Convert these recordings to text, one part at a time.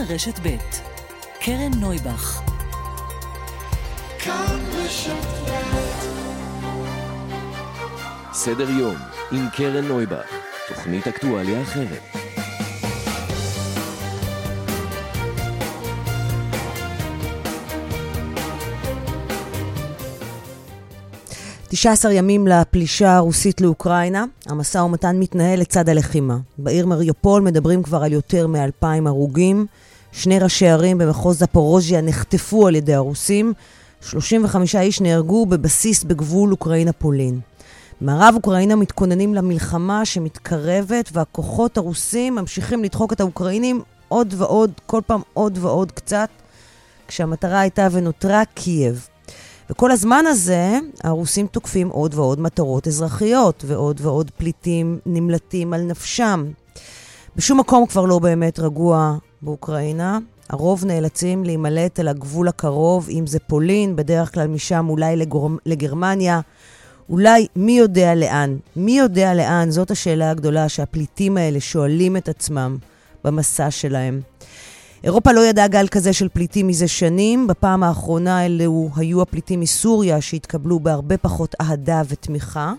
רשת ב' קרן נויבך סדר יום עם קרן נויבך, תוכנית אקטואליה אחרת. 19 ימים לפלישה הרוסית לאוקראינה, המשא ומתן מתנהל לצד הלחימה. בעיר מריופול מדברים כבר על יותר מ-2,000 הרוגים. שני ראשי ערים במחוז זפורוז'יה נחטפו על ידי הרוסים. 35 איש נהרגו בבסיס בגבול אוקראינה-פולין. מערב אוקראינה מתכוננים למלחמה שמתקרבת, והכוחות הרוסים ממשיכים לדחוק את האוקראינים עוד ועוד, כל פעם עוד ועוד קצת, כשהמטרה הייתה ונותרה קייב. וכל הזמן הזה, הרוסים תוקפים עוד ועוד מטרות אזרחיות, ועוד ועוד פליטים נמלטים על נפשם. בשום מקום כבר לא באמת רגוע באוקראינה. הרוב נאלצים להימלט אל הגבול הקרוב, אם זה פולין, בדרך כלל משם אולי לגור... לגרמניה, אולי מי יודע לאן. מי יודע לאן? זאת השאלה הגדולה שהפליטים האלה שואלים את עצמם במסע שלהם. אירופה לא ידעה גל כזה של פליטים מזה שנים. בפעם האחרונה אלו היו הפליטים מסוריה שהתקבלו בהרבה פחות אהדה ותמיכה.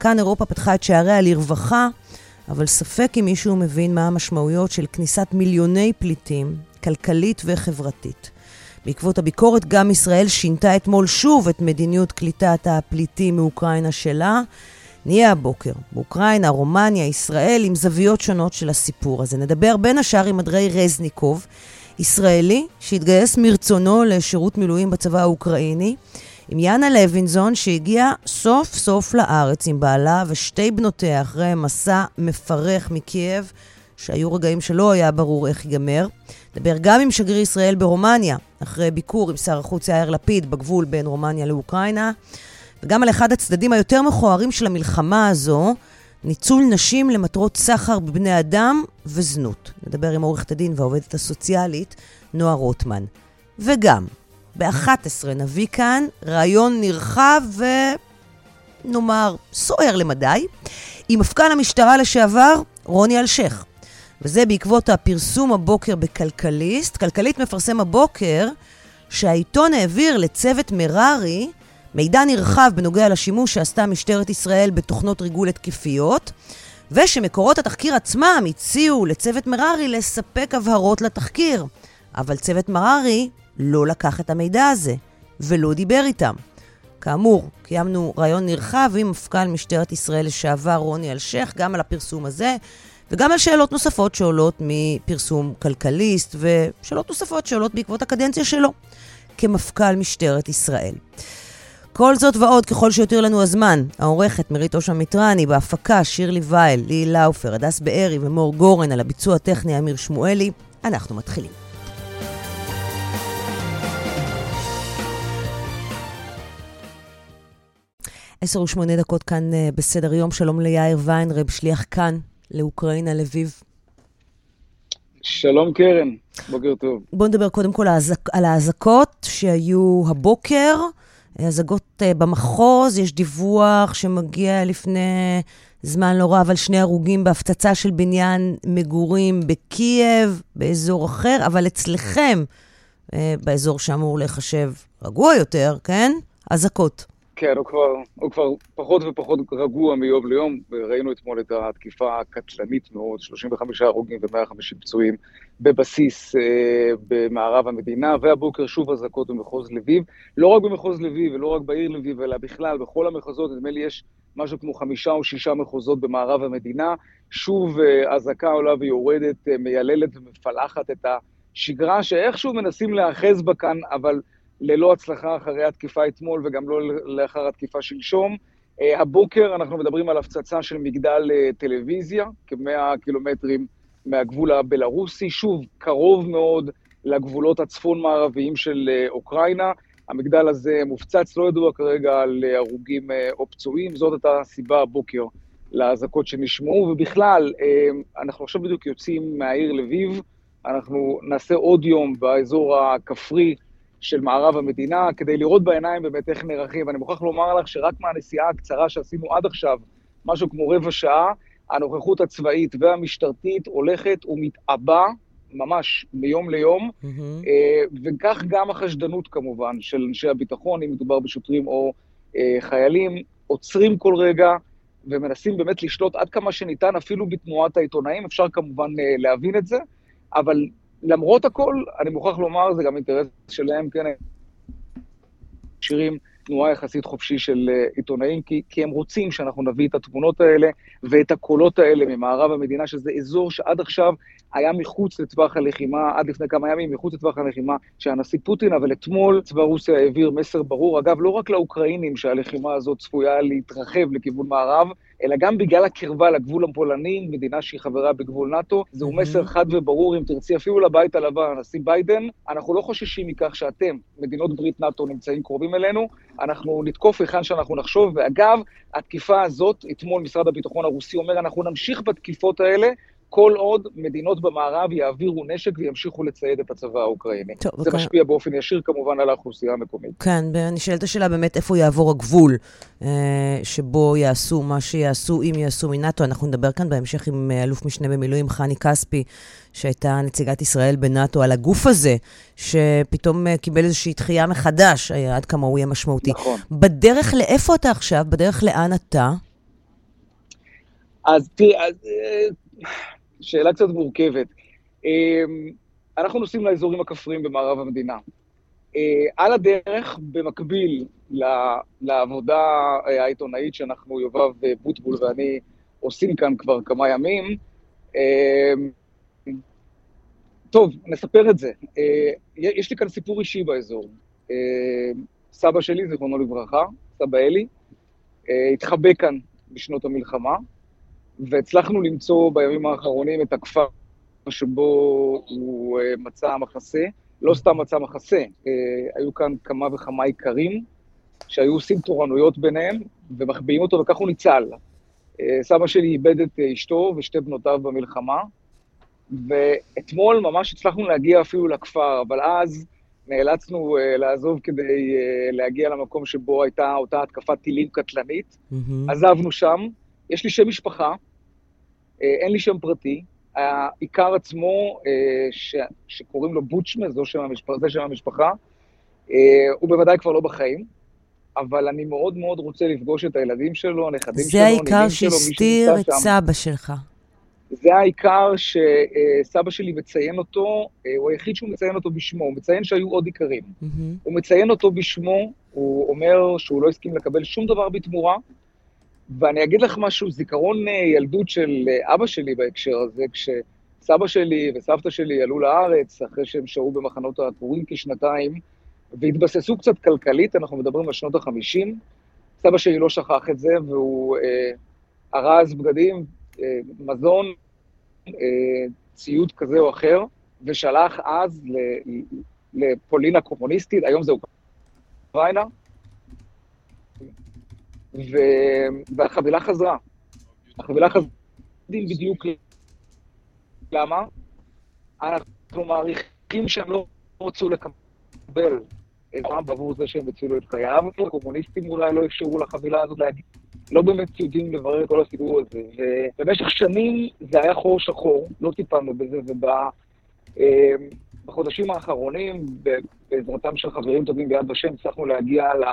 כאן אירופה פתחה את שעריה לרווחה, אבל ספק אם מישהו מבין מה המשמעויות של כניסת מיליוני פליטים, כלכלית וחברתית. בעקבות הביקורת, גם ישראל שינתה אתמול שוב את מדיניות קליטת הפליטים מאוקראינה שלה. נהיה הבוקר באוקראינה, רומניה, ישראל, עם זוויות שונות של הסיפור הזה. נדבר בין השאר עם אדרי רזניקוב, ישראלי שהתגייס מרצונו לשירות מילואים בצבא האוקראיני, עם יאנה לוינזון שהגיעה סוף סוף לארץ עם בעלה ושתי בנותיה אחרי מסע מפרך מקייב, שהיו רגעים שלא היה ברור איך ייגמר. נדבר גם עם שגריר ישראל ברומניה, אחרי ביקור עם שר החוץ יאיר לפיד בגבול בין רומניה לאוקראינה. וגם על אחד הצדדים היותר מכוערים של המלחמה הזו, ניצול נשים למטרות סחר בבני אדם וזנות. נדבר עם עורכת הדין והעובדת הסוציאלית, נועה רוטמן. וגם, ב-11 נביא כאן רעיון נרחב ונאמר סוער למדי, עם מפכ"ל המשטרה לשעבר, רוני אלשיך. וזה בעקבות הפרסום הבוקר בכלכליסט. כלכלית מפרסם הבוקר שהעיתון העביר לצוות מררי מידע נרחב בנוגע לשימוש שעשתה משטרת ישראל בתוכנות ריגול התקפיות, ושמקורות התחקיר עצמם הציעו לצוות מררי לספק הבהרות לתחקיר. אבל צוות מררי לא לקח את המידע הזה, ולא דיבר איתם. כאמור, קיימנו ראיון נרחב עם מפכ"ל משטרת ישראל לשעבר רוני אלשיך, גם על הפרסום הזה, וגם על שאלות נוספות שעולות מפרסום כלכליסט, ושאלות נוספות שעולות בעקבות הקדנציה שלו כמפכ"ל משטרת ישראל. כל זאת ועוד ככל שיותיר לנו הזמן. העורכת מרית אושה מיטרני, בהפקה שירלי וייל, ליהי לאופר, הדס בארי ומור גורן, על הביצוע הטכני אמיר שמואלי. אנחנו מתחילים. עשר ושמונה דקות כאן uh, בסדר יום. שלום ליאיר ויינרב, שליח כאן לאוקראינה, לביב. שלום קרן, בוקר טוב. בואו נדבר קודם כל על האזעקות שהיו הבוקר. הזגות אה, במחוז, יש דיווח שמגיע לפני זמן לא רב על שני הרוגים בהפצצה של בניין מגורים בקייב, באזור אחר, אבל אצלכם, אה, באזור שאמור להיחשב רגוע יותר, כן? אזעקות. כן, הוא כבר, הוא כבר פחות ופחות רגוע מיום ליום. ראינו אתמול את התקיפה הקטלנית מאוד, 35 הרוגים ו-150 פצועים בבסיס אה, במערב המדינה, והבוקר שוב אזעקות במחוז לביב. לא רק במחוז לביב ולא רק בעיר לביב, אלא בכלל, בכל המחוזות, נדמה לי יש משהו כמו חמישה או שישה מחוזות במערב המדינה. שוב אה, אזעקה עולה ויורדת, אה, מייללת ומפלחת את השגרה שאיכשהו מנסים להיאחז בה כאן, אבל... ללא הצלחה אחרי התקיפה אתמול וגם לא לאחר התקיפה שלשום. Uh, הבוקר אנחנו מדברים על הפצצה של מגדל uh, טלוויזיה, כמאה קילומטרים מהגבול הבלארוסי, שוב, קרוב מאוד לגבולות הצפון-מערביים של uh, אוקראינה. המגדל הזה מופצץ, לא ידוע כרגע על הרוגים או פצועים, זאת הייתה הסיבה הבוקר לאזעקות שנשמעו, ובכלל, אנחנו עכשיו בדיוק יוצאים מהעיר לביב, אנחנו נעשה עוד יום באזור הכפרי של מערב המדינה, כדי לראות בעיניים באמת איך נערכים. ואני מוכרח לומר לך שרק מהנסיעה הקצרה שעשינו עד עכשיו, משהו כמו רבע שעה, הנוכחות הצבאית והמשטרתית הולכת ומתעבה ממש מיום ליום. אה, וכך גם החשדנות כמובן של אנשי הביטחון, אם מדובר בשוטרים או אה, חיילים, עוצרים כל רגע ומנסים באמת לשלוט עד כמה שניתן, אפילו בתנועת העיתונאים, אפשר כמובן אה, להבין את זה, אבל למרות הכל, אני מוכרח לומר, זה גם אינטרס שלהם, כן, הם משאירים תנועה יחסית חופשי של אה, עיתונאים, כי, כי הם רוצים שאנחנו נביא את התמונות האלה ואת הקולות האלה ממערב המדינה, שזה אזור שעד עכשיו היה מחוץ לטווח הלחימה, עד לפני כמה ימים, מחוץ לטווח הלחימה של הנשיא פוטין, אבל אתמול צבא רוסיה העביר מסר ברור, אגב, לא רק לאוקראינים שהלחימה הזאת צפויה להתרחב לכיוון מערב, אלא גם בגלל הקרבה לגבול הפולני, מדינה שהיא חברה בגבול נאט"ו, זהו מהמם. מסר חד וברור, אם תרצי, אפילו לבית הלבן, הנשיא ביידן, אנחנו לא חוששים מכך שאתם, מדינות ברית נאט"ו, נמצאים קרובים אלינו, אנחנו נתקוף היכן שאנחנו נחשוב, ואגב, התקיפה הזאת, אתמול משרד הביטחון הרוסי אומר, אנחנו נמשיך בתקיפות האלה, כל עוד מדינות במערב יעבירו נשק וימשיכו לצייד את הצבא האוקראיני. טוב, זה וכאן- משפיע באופן ישיר כמובן על האוכלוסייה המקומית. כן, ונשאלת השאלה באמת איפה יעבור הגבול אה, שבו יעשו מה שיעשו, אם יעשו מנאטו. אנחנו נדבר כאן בהמשך עם אה, אלוף משנה במילואים חני כספי, שהייתה נציגת ישראל בנאטו, על הגוף הזה, שפתאום אה, קיבל איזושהי דחייה מחדש, עד כמה הוא יהיה משמעותי. נכון. בדרך לאיפה אתה עכשיו? בדרך לאן אתה? אז תראי, אז, אה, שאלה קצת מורכבת. אה, אנחנו נוסעים לאזורים הכפריים במערב המדינה. אה, על הדרך, במקביל לעבודה אה, העיתונאית שאנחנו, יובב אה, בוטבול ואני, עושים כאן כבר כמה ימים, אה, טוב, נספר את זה. יש לי כאן סיפור אישי באזור. סבא שלי, זיכרונו לברכה, סבא אלי, התחבא כאן בשנות המלחמה, והצלחנו למצוא בימים האחרונים את הכפר שבו הוא אה, מצא מחסה. לא סתם מצא מחסה, אה, היו כאן כמה וכמה איכרים שהיו עושים תורנויות ביניהם ומחביאים אותו, וכך הוא ניצל. אה, סבא שלי איבד את אשתו ושתי בנותיו במלחמה, ואתמול ממש הצלחנו להגיע אפילו לכפר, אבל אז נאלצנו uh, לעזוב כדי uh, להגיע למקום שבו הייתה אותה התקפת טילים קטלנית. מהמם. עזבנו שם, יש לי שם משפחה, uh, אין לי שם פרטי. העיקר עצמו, uh, ש, שקוראים לו בוצ'מה, זו שם המשפחה, זה שם המשפחה, הוא בוודאי כבר לא בחיים, אבל אני מאוד מאוד רוצה לפגוש את הילדים שלו, הנכדים שלו, זה העיקר הנינים שלו, מי שהסתיר שנמצא את שם. סבא שלך. זה העיקר שסבא שלי מציין אותו, אה, הוא היחיד שהוא מציין אותו בשמו, הוא מציין שהיו עוד איכרים. מהמם. הוא מציין אותו בשמו, הוא אומר שהוא לא הסכים לקבל שום דבר בתמורה, ואני אגיד לך משהו, זיכרון אה, ילדות של אה, אבא שלי בהקשר הזה, כשסבא שלי וסבתא שלי עלו לארץ, אחרי שהם שהו במחנות העקורים כשנתיים, והתבססו קצת כלכלית, אנחנו מדברים על שנות ה-50, סבא שלי לא שכח את זה, והוא אה, ארז בגדים, אה, מזון, אה, ציוד כזה או אחר, ושלח אז לפולין הקומוניסטית, היום זה אוקראינה, ו... והחבילה חזרה. החבילה חזרה בדיוק למה. אנחנו מעריכים שהם לא רצו לקבל עזרה בעבור זה שהם הצילו את חייו. הקומוניסטים אולי לא אפשרו לחבילה הזאת להגיע. לא באמת יודעים לברר את כל הסיפור הזה. ובמשך שנים זה היה חור שחור, לא טיפלנו בזה, ובחודשים האחרונים, ב- בעזרתם של חברים טובים ביד ושם, הצלחנו להגיע ל...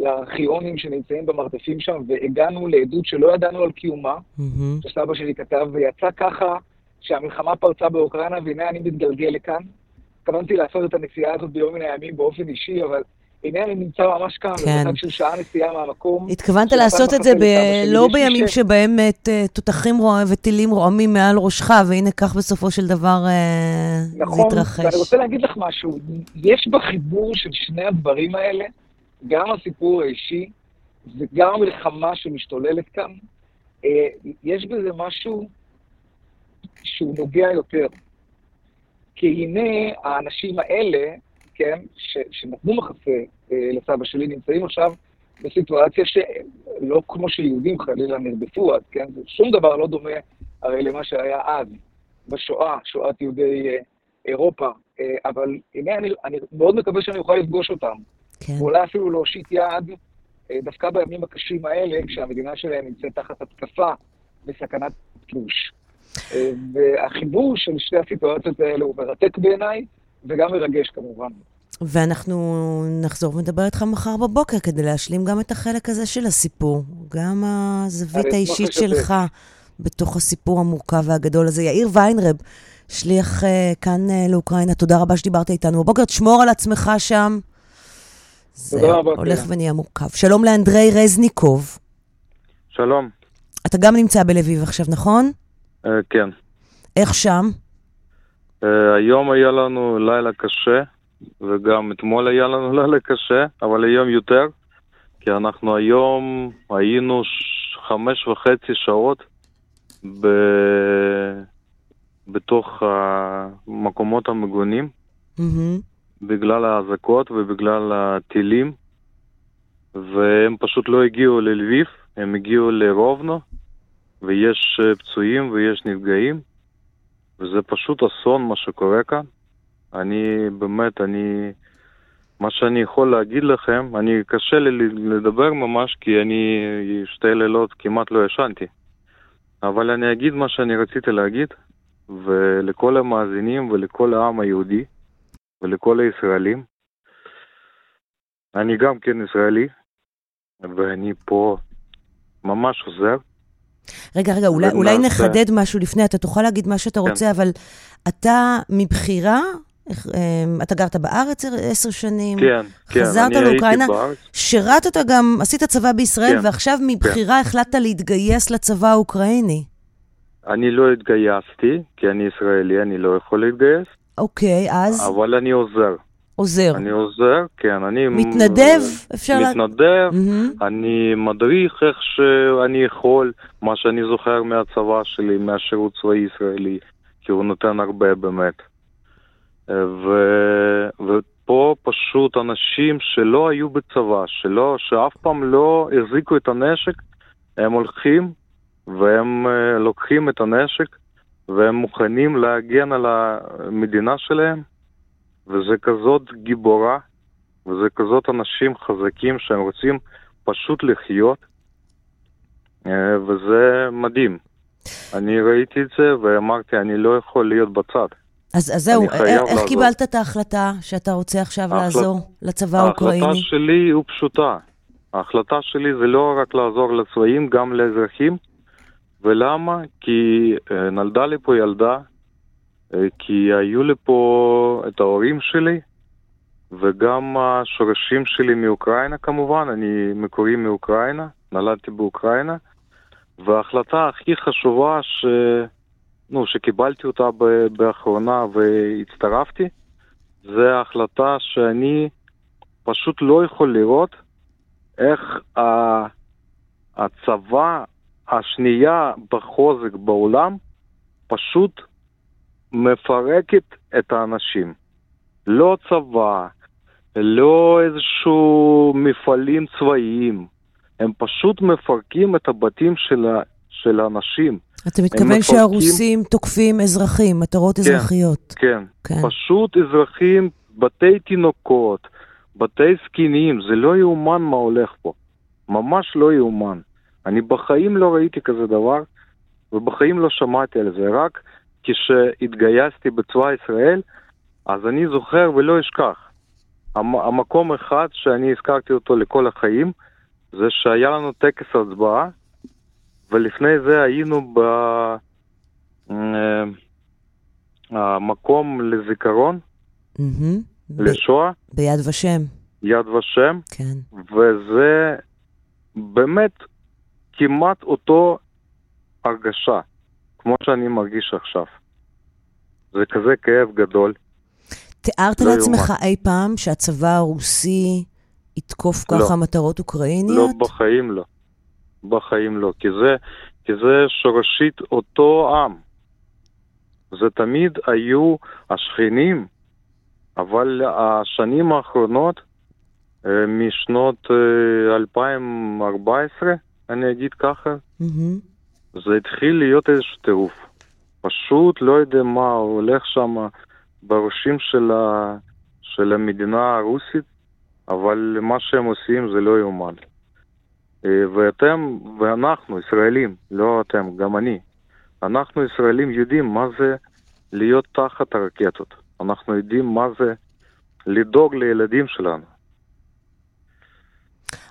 לארכיונים שנמצאים במרתפים שם, והגענו לעדות שלא ידענו על קיומה, מהמם. שסבא שלי כתב, ויצא ככה שהמלחמה פרצה באוקראינה, והנה אני מתגלגל לכאן. התכוונתי לעשות את הנסיעה הזאת ביום מן הימים באופן אישי, אבל הנה אני נמצא ממש כאן, כן. במרחק של שעה נסיעה מהמקום. התכוונת לעשות את זה ב... לא בימים שם. שבהם אה, ת- תותחים רוע- וטילים רועמים מעל ראשך, והנה כך בסופו של דבר זה נכון, התרחש. ואני רוצה להגיד לך משהו, יש בחיבור של שני הדברים האלה, גם הסיפור האישי וגם המלחמה שמשתוללת כאן, אה, יש בזה משהו שהוא נוגע יותר. כי הנה האנשים האלה, כן, ש, שנתנו מחסה אה, לסבא שלי, נמצאים עכשיו בסיטואציה שלא כמו שיהודים חלילה נרדפו אז, כן, שום דבר לא דומה הרי למה שהיה אז, בשואה, שואת יהודי אה, אירופה, אה, אבל הנה אני, אני מאוד מקווה שאני אוכל לפגוש אותם, כן. ואולי אפילו להושיט יד, אה, דווקא בימים הקשים האלה, כשהמדינה שלהם נמצאת תחת התקפה וסכנת תלוש. אה, והחיבור של שתי הסיטואציות האלה הוא מרתק בעיניי, וגם מרגש כמובן. ואנחנו נחזור ונדבר איתך מחר בבוקר כדי להשלים גם את החלק הזה של הסיפור, גם הזווית האישית שלך בתוך הסיפור המורכב והגדול הזה. יאיר ויינרב, שליח uh, כאן uh, לאוקראינה, תודה רבה שדיברת איתנו בבוקר. תשמור על עצמך שם. זה הולך כן. ונהיה מורכב. שלום לאנדרי רזניקוב. שלום. אתה גם נמצא בלביב עכשיו, נכון? Uh, כן. איך שם? Uh, היום היה לנו לילה קשה. וגם אתמול היה לנו לילה קשה, אבל היום יותר, כי אנחנו היום היינו חמש וחצי שעות ב... בתוך המקומות המגונים, mm-hmm. בגלל האזעקות ובגלל הטילים, והם פשוט לא הגיעו ללביב, הם הגיעו לרובנו, ויש פצועים ויש נפגעים, וזה פשוט אסון מה שקורה כאן. אני באמת, אני... מה שאני יכול להגיד לכם, אני קשה לי לדבר ממש כי אני שתי לילות כמעט לא ישנתי. אבל אני אגיד מה שאני רציתי להגיד, ולכל המאזינים ולכל העם היהודי ולכל הישראלים. אני גם כן ישראלי, ואני פה ממש עוזר. רגע, רגע, אולי, אולי נחדד משהו לפני, אתה תוכל להגיד מה שאתה כן. רוצה, אבל אתה מבחירה אמ, אתה גרת בארץ עשר שנים, כן, כן, חזרת לאוקראינה, שירתת גם, עשית צבא בישראל, כן, ועכשיו מבחירה כן. החלטת להתגייס לצבא האוקראיני. אני לא התגייסתי, כי אני ישראלי, אני לא יכול להתגייס. אוקיי, אז? אבל אני עוזר. עוזר. אני עוזר, כן, אני... מתנדב? אפשר. מתנדב, mm-hmm. אני מדריך איך שאני יכול, מה שאני זוכר מהצבא שלי, מהשירות צבאי ישראלי, כי הוא נותן הרבה באמת. ו... ופה פשוט אנשים שלא היו בצבא, שלא, שאף פעם לא החזיקו את הנשק, הם הולכים והם uh, לוקחים את הנשק והם מוכנים להגן על המדינה שלהם, וזה כזאת גיבורה, וזה כזאת אנשים חזקים שהם רוצים פשוט לחיות, uh, וזה מדהים. אני ראיתי את זה ואמרתי, אני לא יכול להיות בצד. אז, אז זהו, איך לעזור. קיבלת את ההחלטה שאתה רוצה עכשיו ההחלט... לעזור לצבא האוקראיני? ההחלטה שלי היא פשוטה. ההחלטה שלי זה לא רק לעזור לצבאים, גם לאזרחים. ולמה? כי אה, נולדה לי פה ילדה, אה, כי היו לי פה את ההורים שלי, וגם השורשים שלי מאוקראינה כמובן, אני מקורי מאוקראינה, נולדתי באוקראינה, וההחלטה הכי חשובה ש... נו, שקיבלתי אותה באחרונה והצטרפתי, זה החלטה שאני פשוט לא יכול לראות איך הצבא השנייה בחוזק בעולם פשוט מפרקת את האנשים. לא צבא, לא איזשהו מפעלים צבאיים, הם פשוט מפרקים את הבתים של, של האנשים. אתה מתכוון שהרוסים תוקפים אזרחים, מטרות כן, אזרחיות. כן, כן, פשוט אזרחים, בתי תינוקות, בתי זקנים, זה לא יאומן מה הולך פה. ממש לא יאומן. אני בחיים לא ראיתי כזה דבר, ובחיים לא שמעתי על זה. רק כשהתגייסתי בצבא ישראל, אז אני זוכר ולא אשכח. המקום אחד שאני הזכרתי אותו לכל החיים, זה שהיה לנו טקס הצבעה, ולפני זה היינו במקום אה, לזיכרון, לשואה. ביד ושם. יד ושם. כן. וזה באמת כמעט אותו הרגשה, כמו שאני מרגיש עכשיו. זה כזה כאב גדול. תיארת לא לעצמך יומן. אי פעם שהצבא הרוסי יתקוף לא. ככה מטרות אוקראיניות? לא, בחיים לא. בחיים לא, כי זה, כי זה שורשית אותו עם. זה תמיד היו השכנים, אבל השנים האחרונות, אה, משנות 2014, אה, אני אגיד ככה, mm-hmm. זה התחיל להיות איזשהו טירוף. פשוט לא יודע מה הולך שם בראשים של, ה... של המדינה הרוסית, אבל מה שהם עושים זה לא יאומן. אה, ואתם, ואנחנו, ישראלים, לא אתם, גם אני, אנחנו ישראלים יודעים מה זה להיות תחת הרקטות. אנחנו יודעים מה זה לדאוג לילדים שלנו.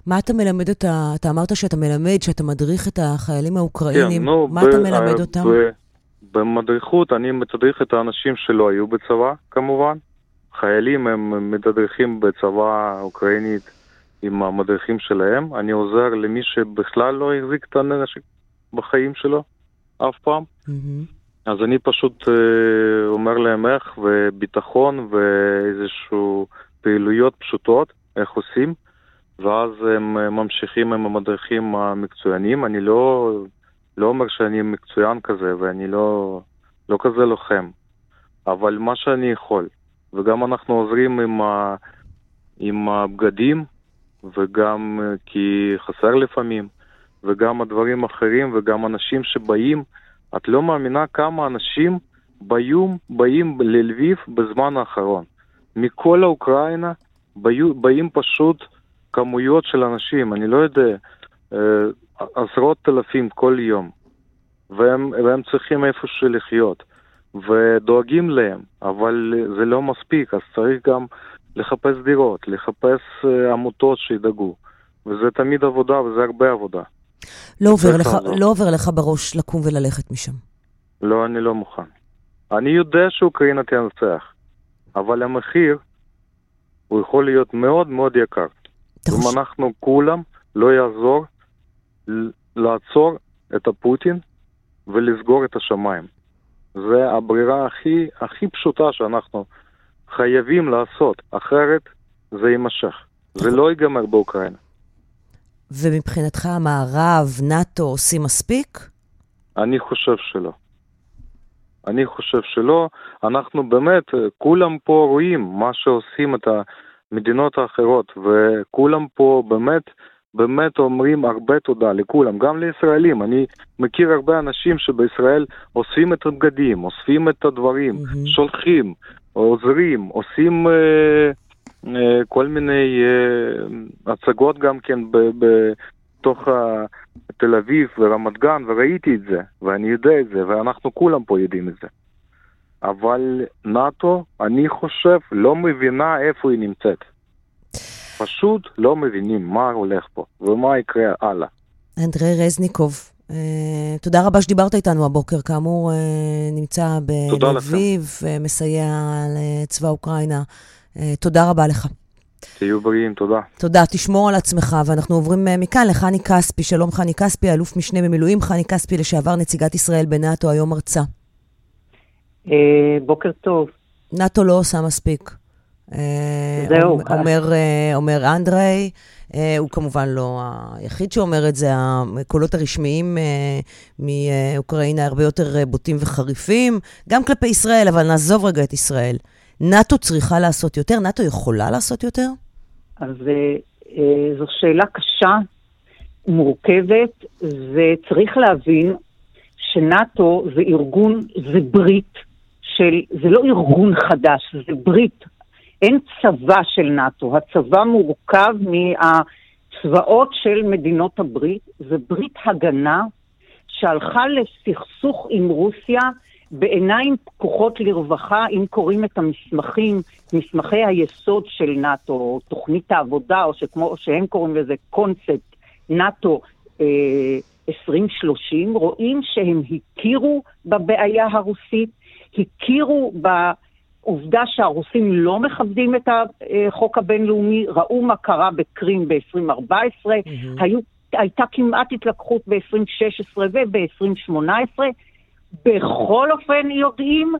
מה אתה מלמד את ה... אתה אמרת שאתה מלמד, שאתה מדריך את החיילים האוקראינים. כן, נו, מה ב... אתה מלמד אותם? ב... במדריכות אני מתדריך את האנשים שלא היו בצבא, כמובן. חיילים הם מתדריכים בצבא האוקראינית עם המדריכים שלהם. אני עוזר למי שבכלל לא החזיק את הנשק בחיים שלו אף פעם. Mm-hmm. אז אני פשוט אה, אומר להם איך, וביטחון ואיזשהו פעילויות פשוטות, איך עושים, ואז הם ממשיכים עם המדריכים המקצוענים. אני לא, לא אומר שאני מקצוען כזה, ואני לא, לא כזה לוחם, אבל מה שאני יכול. וגם אנחנו עוזרים עם, ה, עם הבגדים, וגם כי חסר לפעמים, וגם הדברים האחרים, וגם אנשים שבאים. את לא מאמינה כמה אנשים באים, באים ללביב בזמן האחרון. מכל האוקראינה באים, באים פשוט כמויות של אנשים, אני לא יודע, אה, עשרות אלפים כל יום. והם, והם צריכים איפשהו לחיות. ודואגים להם, אבל זה לא מספיק, אז צריך גם לחפש דירות, לחפש אה, עמותות שידאגו. וזה תמיד עבודה וזה הרבה עבודה. לא עובר, לך, לא עובר לך בראש לקום וללכת משם. לא, אני לא מוכן. אני יודע שאוקראינה תנצח, אבל המחיר הוא יכול להיות מאוד מאוד יקר. אם אנחנו כולם לא יעזור לעצור את הפוטין ולסגור את השמיים. זה הברירה הכי, הכי פשוטה שאנחנו חייבים לעשות, אחרת זה יימשך. זה לא ייגמר באוקראינה. ומבחינתך המערב, נאט"ו, עושים מספיק? אני חושב שלא. אני חושב שלא. אנחנו באמת, כולם פה רואים מה שעושים את המדינות האחרות, וכולם פה באמת, באמת אומרים הרבה תודה לכולם, גם לישראלים. אני מכיר הרבה אנשים שבישראל אוספים את הבגדים, אוספים את הדברים, mm-hmm. שולחים, עוזרים, עושים... אה, אה, כל מיני אה, הצגות גם כן בתוך תל אביב ורמת גן, וראיתי את זה, ואני יודע את זה, ואנחנו כולם פה יודעים את זה. אבל נאט"ו, אני חושב, לא מבינה איפה היא נמצאת. פשוט לא מבינים מה הולך פה ומה יקרה הלאה. אנדרי רזניקוב, uh, תודה רבה שדיברת איתנו הבוקר. כאמור, uh, נמצא בלביב, uh, מסייע לצבא אוקראינה. אה, תודה רבה לך. תהיו בריאים, תודה. תודה, תשמור על עצמך, ואנחנו עוברים אה, מכאן לחני כספי. שלום חני כספי, אלוף משנה במילואים. חני כספי, לשעבר נציגת ישראל בנאט"ו, היום מרצה. אה, בוקר טוב. נאט"ו לא עושה מספיק. זהו. אומר, אומר אנדרי, הוא כמובן לא היחיד שאומר את זה, הקולות הרשמיים מאוקראינה הרבה יותר בוטים וחריפים, גם כלפי ישראל, אבל נעזוב רגע את ישראל. נאט"ו צריכה לעשות יותר? נאט"ו יכולה לעשות יותר? אז אה, אה, זו שאלה קשה, מורכבת, וצריך להבין שנאט"ו זה ארגון, זה ברית של, זה לא ארגון חדש, זה ברית. אין צבא של נאט"ו, הצבא מורכב מהצבאות של מדינות הברית, זה ברית הגנה שהלכה לסכסוך עם רוסיה בעיניים פקוחות לרווחה, אם קוראים את המסמכים, מסמכי היסוד של נאט"ו, או תוכנית העבודה, או שכמו שהם קוראים לזה קונספט, נאט"ו אה, 2030, רואים שהם הכירו בבעיה הרוסית, הכירו בעובדה שהרוסים לא מכבדים את החוק הבינלאומי, ראו מה קרה בקרים ב-2014, mm-hmm. הייתה כמעט התלקחות ב-2016 וב-2018, בכל אופן יודעים,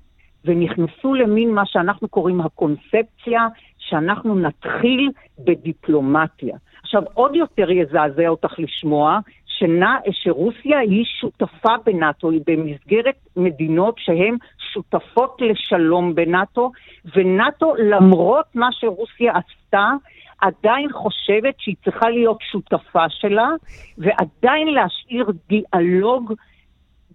ונכנסו למין מה שאנחנו קוראים הקונספציה, שאנחנו נתחיל בדיפלומטיה. עכשיו, עוד יותר יזעזע אותך לשמוע שנע, שרוסיה היא שותפה בנאט"ו, היא במסגרת מדינות שהן שותפות לשלום בנאט"ו, ונאט"ו, למרות מה שרוסיה עשתה, עדיין חושבת שהיא צריכה להיות שותפה שלה, ועדיין להשאיר דיאלוג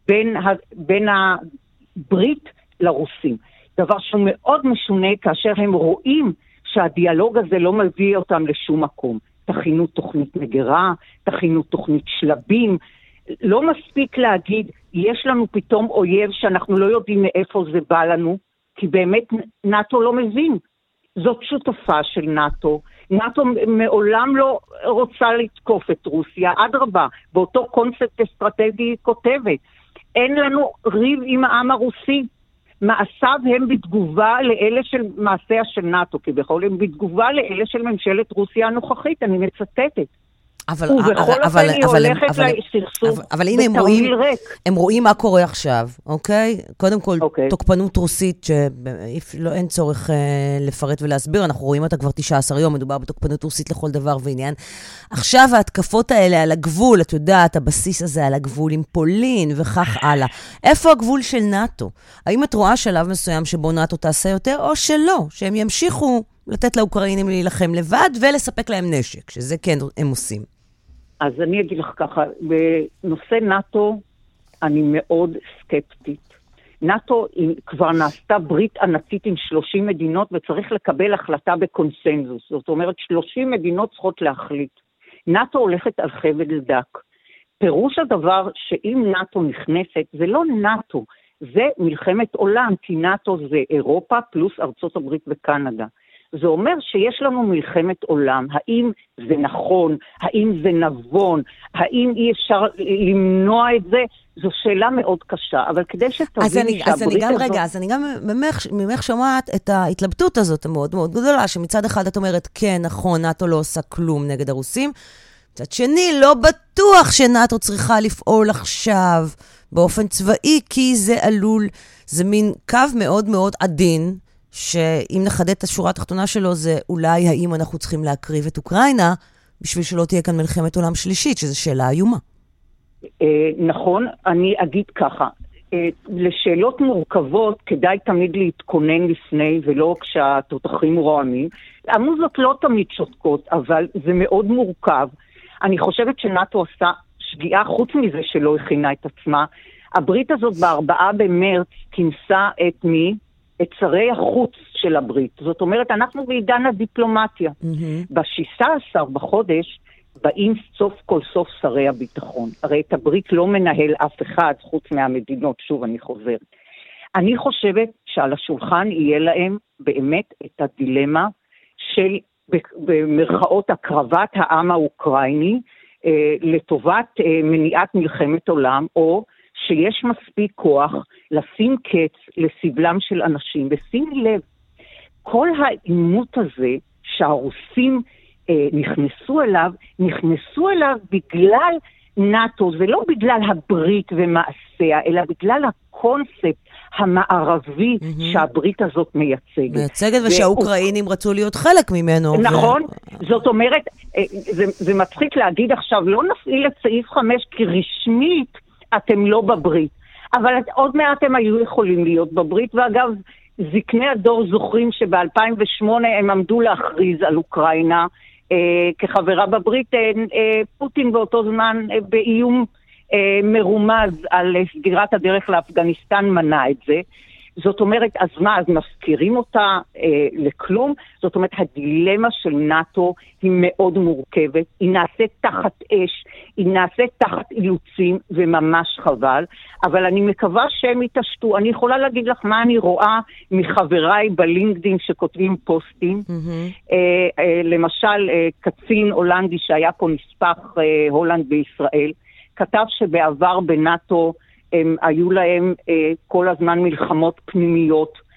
בין, ה, בין הברית לרוסים. דבר שהוא מאוד משונה כאשר הם רואים שהדיאלוג הזה לא מביא אותם לשום מקום. תכינו תוכנית מגירה, תכינו תוכנית שלבים. לא מספיק להגיד, יש לנו פתאום אויב שאנחנו לא יודעים מאיפה זה בא לנו, כי באמת נאט"ו לא מבין. זאת שותפה של נאט"ו. נאט"ו מעולם לא רוצה לתקוף את רוסיה, אדרבה, באותו קונספט אסטרטגי היא כותבת. אין לנו ריב עם העם הרוסי. מעשיו הם בתגובה לאלה של מעשיה של נאט"ו, כביכול הם בתגובה לאלה של ממשלת רוסיה הנוכחית, אני מצטטת. אבל, ובכל אבל, אופן היא אבל, הולכת אבל, לסכסוך אבל, אבל הנה הם רואים, בתרמיל ריק. הם רואים מה קורה עכשיו, אוקיי? קודם כל, אוקיי. תוקפנות רוסית שאין לא, צורך אה, לפרט ולהסביר, אנחנו רואים אותה כבר 19 יום, מדובר בתוקפנות רוסית לכל דבר ועניין. עכשיו ההתקפות האלה על הגבול, את יודעת, הבסיס הזה על הגבול עם פולין וכך הלאה. איפה הגבול של נאט"ו? האם את רואה שלב מסוים שבו נאט"ו תעשה יותר, או שלא, שהם ימשיכו לתת לאוקראינים להילחם לבד ולספק להם נשק, שזה כן הם עושים. אז אני אגיד לך ככה, בנושא נאט"ו אני מאוד סקפטית. נאט"ו כבר נעשתה ברית ענקית עם 30 מדינות וצריך לקבל החלטה בקונסנזוס. זאת אומרת, 30 מדינות צריכות להחליט. נאט"ו הולכת על חבל דק. פירוש הדבר שאם נאט"ו נכנסת, זה לא נאט"ו, זה מלחמת עולם, כי נאט"ו זה אירופה פלוס ארצות הברית וקנדה. זה אומר שיש לנו מלחמת עולם. האם זה נכון? האם זה נבון? האם אי אפשר למנוע את זה? זו שאלה מאוד קשה, אבל כדי אז שתביני אני, אז אני שהברית גם, הזאת... רגע, אז אני גם ממך, ממך שומעת את ההתלבטות הזאת המאוד מאוד גדולה, שמצד אחד את אומרת, כן, נכון, נאט"ו לא עושה כלום נגד הרוסים, מצד שני, לא בטוח שנאט"ו צריכה לפעול עכשיו באופן צבאי, כי זה עלול, זה מין קו מאוד מאוד עדין, שאם נחדד את השורה התחתונה שלו, זה אולי האם אנחנו צריכים להקריב את אוקראינה, בשביל שלא תהיה כאן מלחמת עולם שלישית, שזו שאלה איומה. אה, נכון, אני אגיד ככה, אה, לשאלות מורכבות כדאי תמיד להתכונן לפני ולא כשהתותחים רועמים. המוזות לא תמיד שותקות, אבל זה מאוד מורכב. אני חושבת שנאט"ו עשה שגיאה, חוץ מזה שלא הכינה את עצמה. הברית הזאת בארבעה במרץ כינסה את מי? את שרי החוץ של הברית. זאת אומרת, אנחנו בעידן הדיפלומטיה. ב-16 בחודש באים סוף כל סוף שרי הביטחון. הרי את הברית לא מנהל אף אחד חוץ מהמדינות, שוב, אני חוזרת. אני חושבת שעל השולחן יהיה להם באמת את הדילמה של, במרכאות, הקרבת העם האוקראיני אה, לטובת אה, מניעת מלחמת עולם, או שיש מספיק כוח לשים קץ לסבלם של אנשים. ושימי לב, כל העימות הזה שהרוסים אה, נכנסו אליו, נכנסו אליו בגלל נאט"ו, זה לא בגלל הברית ומעשיה, אלא בגלל הקונספט המערבי mm-hmm. שהברית הזאת מייצגת. מייצגת ושהאוקראינים רצו להיות חלק ממנו. נכון, ו... זאת אומרת, אה, זה, זה מצחיק להגיד עכשיו, לא נפעיל את סעיף 5 כי רשמית אתם לא בברית. אבל עוד מעט הם היו יכולים להיות בברית, ואגב, זקני הדור זוכרים שב-2008 הם עמדו להכריז על אוקראינה אה, כחברה בברית. אה, אה, פוטין באותו זמן אה, באיום אה, מרומז על אה, סגירת הדרך לאפגניסטן מנע את זה. זאת אומרת, אז מה, אז מזכירים אותה אה, לכלום? זאת אומרת, הדילמה של נאט"ו היא מאוד מורכבת, היא נעשית תחת אש, היא נעשית תחת אילוצים, וממש חבל, אבל אני מקווה שהם יתעשתו. אני יכולה להגיד לך מה אני רואה מחבריי בלינקדאין שכותבים פוסטים. Mm-hmm. אה, אה, למשל, אה, קצין הולנדי שהיה פה נספח אה, הולנד בישראל, כתב שבעבר בנאט"ו הם, היו להם אה, כל הזמן מלחמות פנימיות,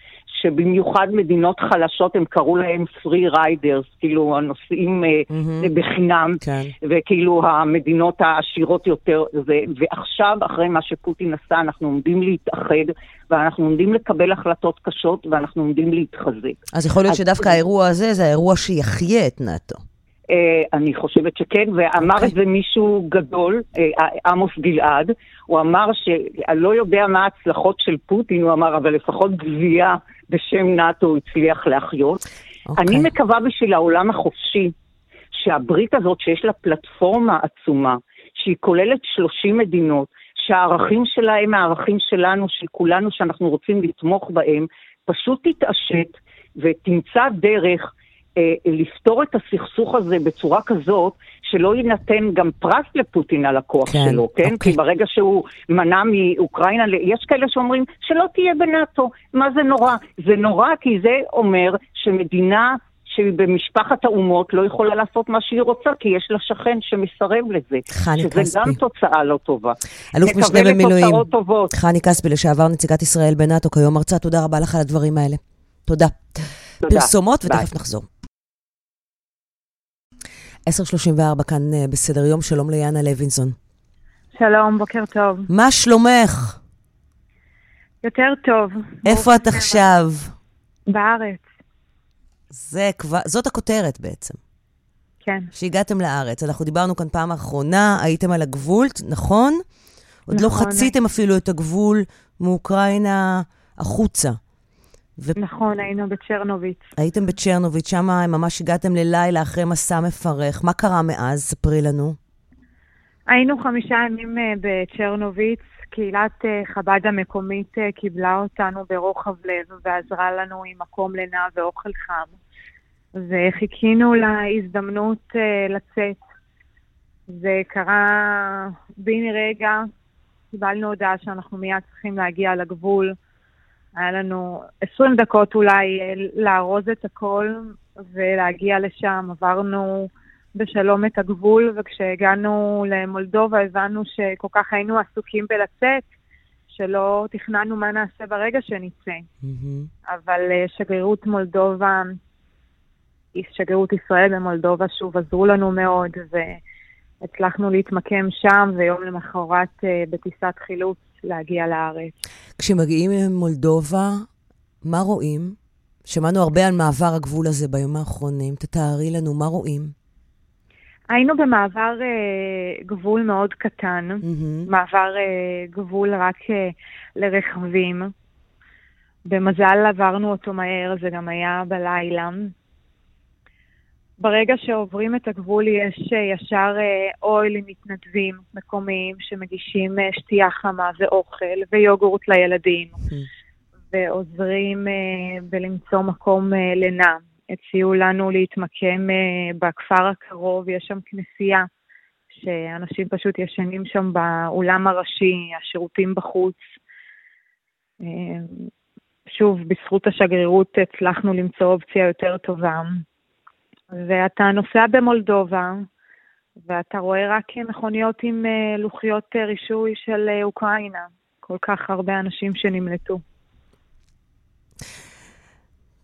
שבמיוחד מדינות חלשות הם קראו להם free riders, כאילו הנוסעים אה, mm-hmm. בחינם, כן. וכאילו המדינות העשירות יותר, ו, ועכשיו, אחרי מה שפוטין עשה, אנחנו עומדים להתאחד, ואנחנו עומדים לקבל החלטות קשות, ואנחנו עומדים להתחזק. אז יכול להיות אז... שדווקא האירוע הזה זה האירוע שיחיה את נאט"ו. Uh, אני חושבת שכן, ואמר okay. אוקיי. את זה מישהו גדול, uh, עמוס גלעד, הוא אמר שאני לא יודע מה ההצלחות של פוטין, הוא אמר, אבל לפחות גבייה בשם נאט"ו הצליח להחיות. Okay. אוקיי. אני מקווה בשביל העולם החופשי, שהברית הזאת, שיש לה פלטפורמה עצומה, שהיא כוללת 30 מדינות, שהערכים שלה הם הערכים שלנו, של כולנו, שאנחנו רוצים לתמוך בהם, פשוט תתעשת ותמצא דרך אה, לפתור את הסכסוך הזה בצורה כזאת שלא יינתן גם פרס לפוטין על הכוח כן, שלו, כן? אוקיי. כי ברגע שהוא מנע מאוקראינה, יש כאלה שאומרים שלא תהיה בנאטו. מה זה נורא? זה נורא כי זה אומר שמדינה שהיא במשפחת האומות לא יכולה לעשות מה שהיא רוצה, כי יש לה שכן שמסרב לזה. חני שזה כספי. גם תוצאה לא טובה. אלוף משנה נקווה במילואים. לתוצאות טובות. חני כספי, לשעבר נציגת ישראל בנאטו, כיום מרצה, תודה רבה לך על הדברים האלה. תודה. תודה. פרסומות. ותכף נחזור. 10.34 כאן אה, בסדר יום, שלום ליאנה לוינסון. שלום, בוקר טוב. מה שלומך? יותר טוב. איפה את עכשיו? בארץ, זה כבר, זאת הכותרת בעצם, כן. שהגעתם לארץ. אנחנו דיברנו כאן פעם האחרונה, הייתם על הגבול, נכון? עוד לא נכון. חציתם אפילו את הגבול מאוקראינה החוצה. נכון, היינו בצ'רנוביץ. הייתם בצ'רנוביץ', שם ממש הגעתם ללילה אחרי מסע מפרך. מה קרה מאז? ספרי לנו. היינו חמישה ימים אה, בצ'רנוביץ, קהילת אה, חב"ד המקומית אה, קיבלה אותנו ברוחב לב ועזרה לנו עם מקום לינה ואוכל חם. וחיכינו להזדמנות לצאת. זה קרה בין רגע, קיבלנו הודעה שאנחנו מיד צריכים להגיע לגבול. היה לנו 20 דקות אולי אה, לארוז את הכל ולהגיע לשם. עברנו בשלום את הגבול, וכשהגענו למולדובה הבנו שכל כך היינו עסוקים בלצאת, שלא תכננו מה נעשה ברגע שנצא. מהמם. אבל אה, שגרירות מולדובה, שגרירות ישראל במולדובה שוב עזרו לנו מאוד, והצלחנו להתמקם שם, ויום למחרת אה, בטיסת חילוץ להגיע לארץ. כשמגיעים ממולדובה, מה רואים? שמענו הרבה על מעבר הגבול הזה בימים האחרונים. תתארי לנו, מה רואים? היינו במעבר אה, גבול מאוד קטן, מהמם. מעבר אה, גבול רק אה, לרכבים. במזל עברנו אותו מהר, זה גם היה בלילה. ברגע שעוברים את הגבול יש אה, ישר אה, אוהל עם מתנדבים מקומיים שמגישים אה, שתייה חמה ואוכל ויוגורט לילדים ועוזרים אה, בלמצוא מקום לינה. הציעו לנו להתמקם בכפר הקרוב, יש שם כנסייה שאנשים פשוט ישנים שם באולם הראשי, השירותים בחוץ. שוב, בזכות השגרירות הצלחנו למצוא אופציה יותר טובה. ואתה נוסע במולדובה, ואתה רואה רק מכוניות עם אה, לוחיות אה, רישוי של אה, אוקראינה. כל כך הרבה אנשים שנמלטו.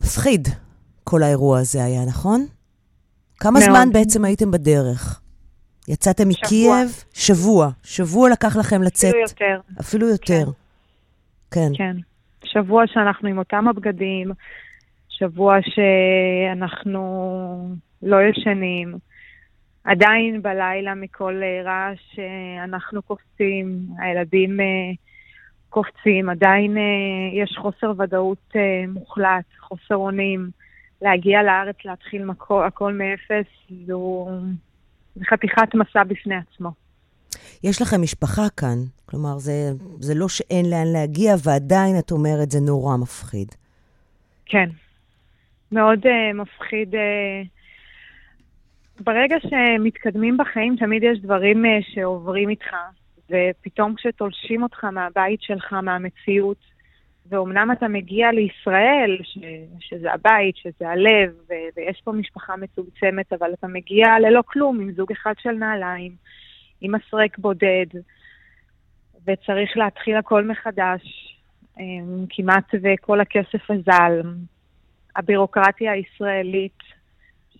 מפחיד, כל האירוע הזה היה, נכון? כמה מאוד. זמן בעצם הייתם בדרך? יצאתם שבוע. מקייב? שבוע. שבוע לקח לכם לצאת. אפילו יותר, אפילו יותר. כן. כן. שבוע שאנחנו עם אותם הבגדים, שבוע שאנחנו לא ישנים. עדיין בלילה מכל אה, רעש אנחנו קופצים, הילדים אה, קופצים, עדיין אה, יש חוסר ודאות מוחלט, חוסר אונים. להגיע לארץ, להתחיל מקו, הכל מאפס, זו חתיכת מסע בפני עצמו. יש לכם משפחה כאן, כלומר, זה, זה לא שאין לאן להגיע, ועדיין את אומרת, זה נורא מפחיד. כן. מאוד uh, מפחיד. Uh, ברגע שמתקדמים בחיים, תמיד יש דברים uh, שעוברים איתך, ופתאום כשתולשים אותך מהבית שלך, מהמציאות, ואומנם אתה מגיע לישראל, ש, שזה הבית, שזה הלב, ו, ויש פה משפחה מצומצמת, אבל אתה מגיע ללא כלום, עם זוג אחד של נעליים, עם מסרק בודד, וצריך להתחיל הכל מחדש, כמעט וכל הכסף אזל. הבירוקרטיה הישראלית,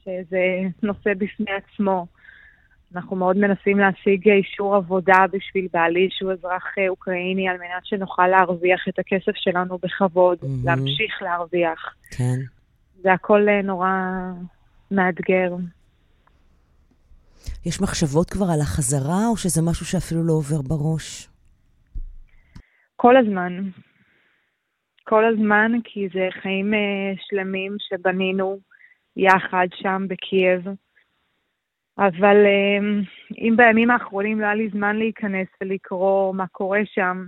שזה נושא בפני עצמו. אנחנו מאוד מנסים להשיג אישור עבודה בשביל בעלי שהוא אזרח אה, אוקראיני, על מנת שנוכל להרוויח את הכסף שלנו בכבוד, מהמם. להמשיך להרוויח. כן. זה הכל אה, נורא מאתגר. יש מחשבות כבר על החזרה, או שזה משהו שאפילו לא עובר בראש? כל הזמן. כל הזמן, כי זה חיים אה, שלמים שבנינו יחד שם בקייב. אבל אה, אם בימים האחרונים לא היה לי זמן להיכנס ולקרוא מה קורה שם,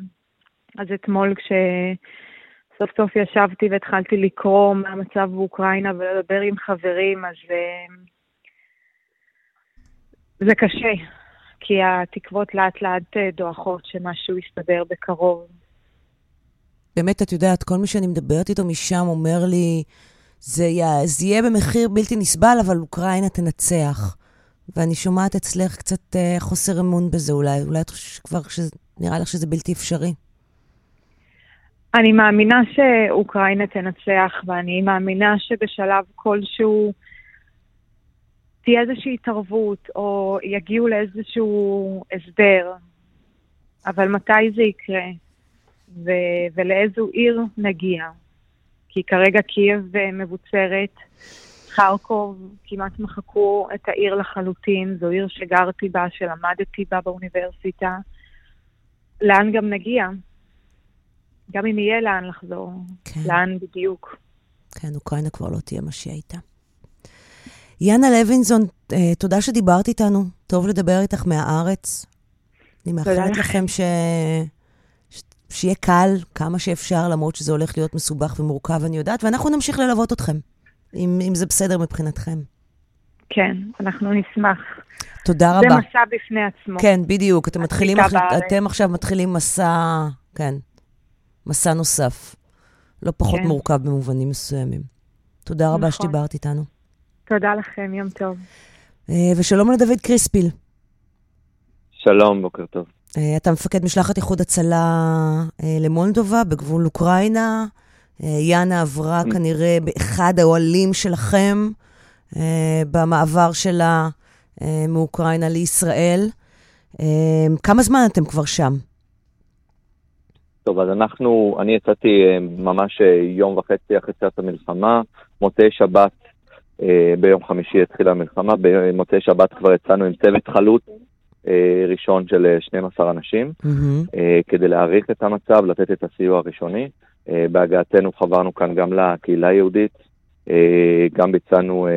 אז אתמול כשסוף סוף ישבתי והתחלתי לקרוא מה המצב באוקראינה ולדבר עם חברים, אז אה, זה קשה, כי התקוות לאט לאט דועכות שמשהו יסתדר בקרוב. באמת, את יודעת, כל מי שאני מדברת איתו משם אומר לי, זה יהיה, זה יהיה במחיר בלתי נסבל, אבל אוקראינה תנצח. ואני שומעת אצלך קצת אה, חוסר אמון בזה אולי. אולי את חושבת כבר נראה לך שזה בלתי אפשרי. אני מאמינה שאוקראינה תנצח, ואני מאמינה שבשלב כלשהו תהיה איזושהי התערבות, או יגיעו לאיזשהו הסדר. אבל מתי זה יקרה? ו- ולאיזו עיר נגיע? כי כרגע קייב אה, מבוצרת, חרקוב כמעט מחקו את העיר לחלוטין, זו עיר שגרתי בה, שלמדתי בה באוניברסיטה. לאן גם נגיע? גם אם יהיה לאן לחזור, כן. לאן בדיוק. כן, אוקראינה כבר לא תהיה מה שהיא הייתה. יאנה לוינזון, אה, תודה שדיברת איתנו. טוב לדבר איתך מהארץ. אני מאחלת לכם ש... שיהיה קל כמה שאפשר, למרות שזה הולך להיות מסובך ומורכב, אני יודעת, ואנחנו נמשיך ללוות אתכם, אם, אם זה בסדר מבחינתכם. כן, אנחנו נשמח. תודה רבה. זה מסע בפני עצמו. כן, בדיוק. אתם מתחילים, אתם עכשיו מתחילים מסע, כן, מסע נוסף. לא פחות כן. מורכב במובנים מסוימים. תודה רבה נכון. שדיברת איתנו. תודה לכם, יום טוב. אה, ושלום לדוד קריספיל. שלום, בוקר טוב. אה, אתה מפקד משלחת איחוד הצלה אה, למולדובה בגבול אוקראינה. יאנה עברה. כנראה באחד האוהלים שלכם במעבר שלה מאוקראינה לישראל. כמה זמן אתם כבר שם? טוב, אז אנחנו, אני יצאתי ממש יום וחצי אחרי קצת המלחמה, מוצאי שבת אה, ביום חמישי התחילה המלחמה, במוצאי שבת כבר יצאנו עם צוות חלוץ אה, ראשון של 12 אה, אנשים, mm-hmm. כדי להעריך את המצב, לתת את הסיוע הראשוני. בהגעתנו חברנו כאן גם לקהילה היהודית, גם ביצענו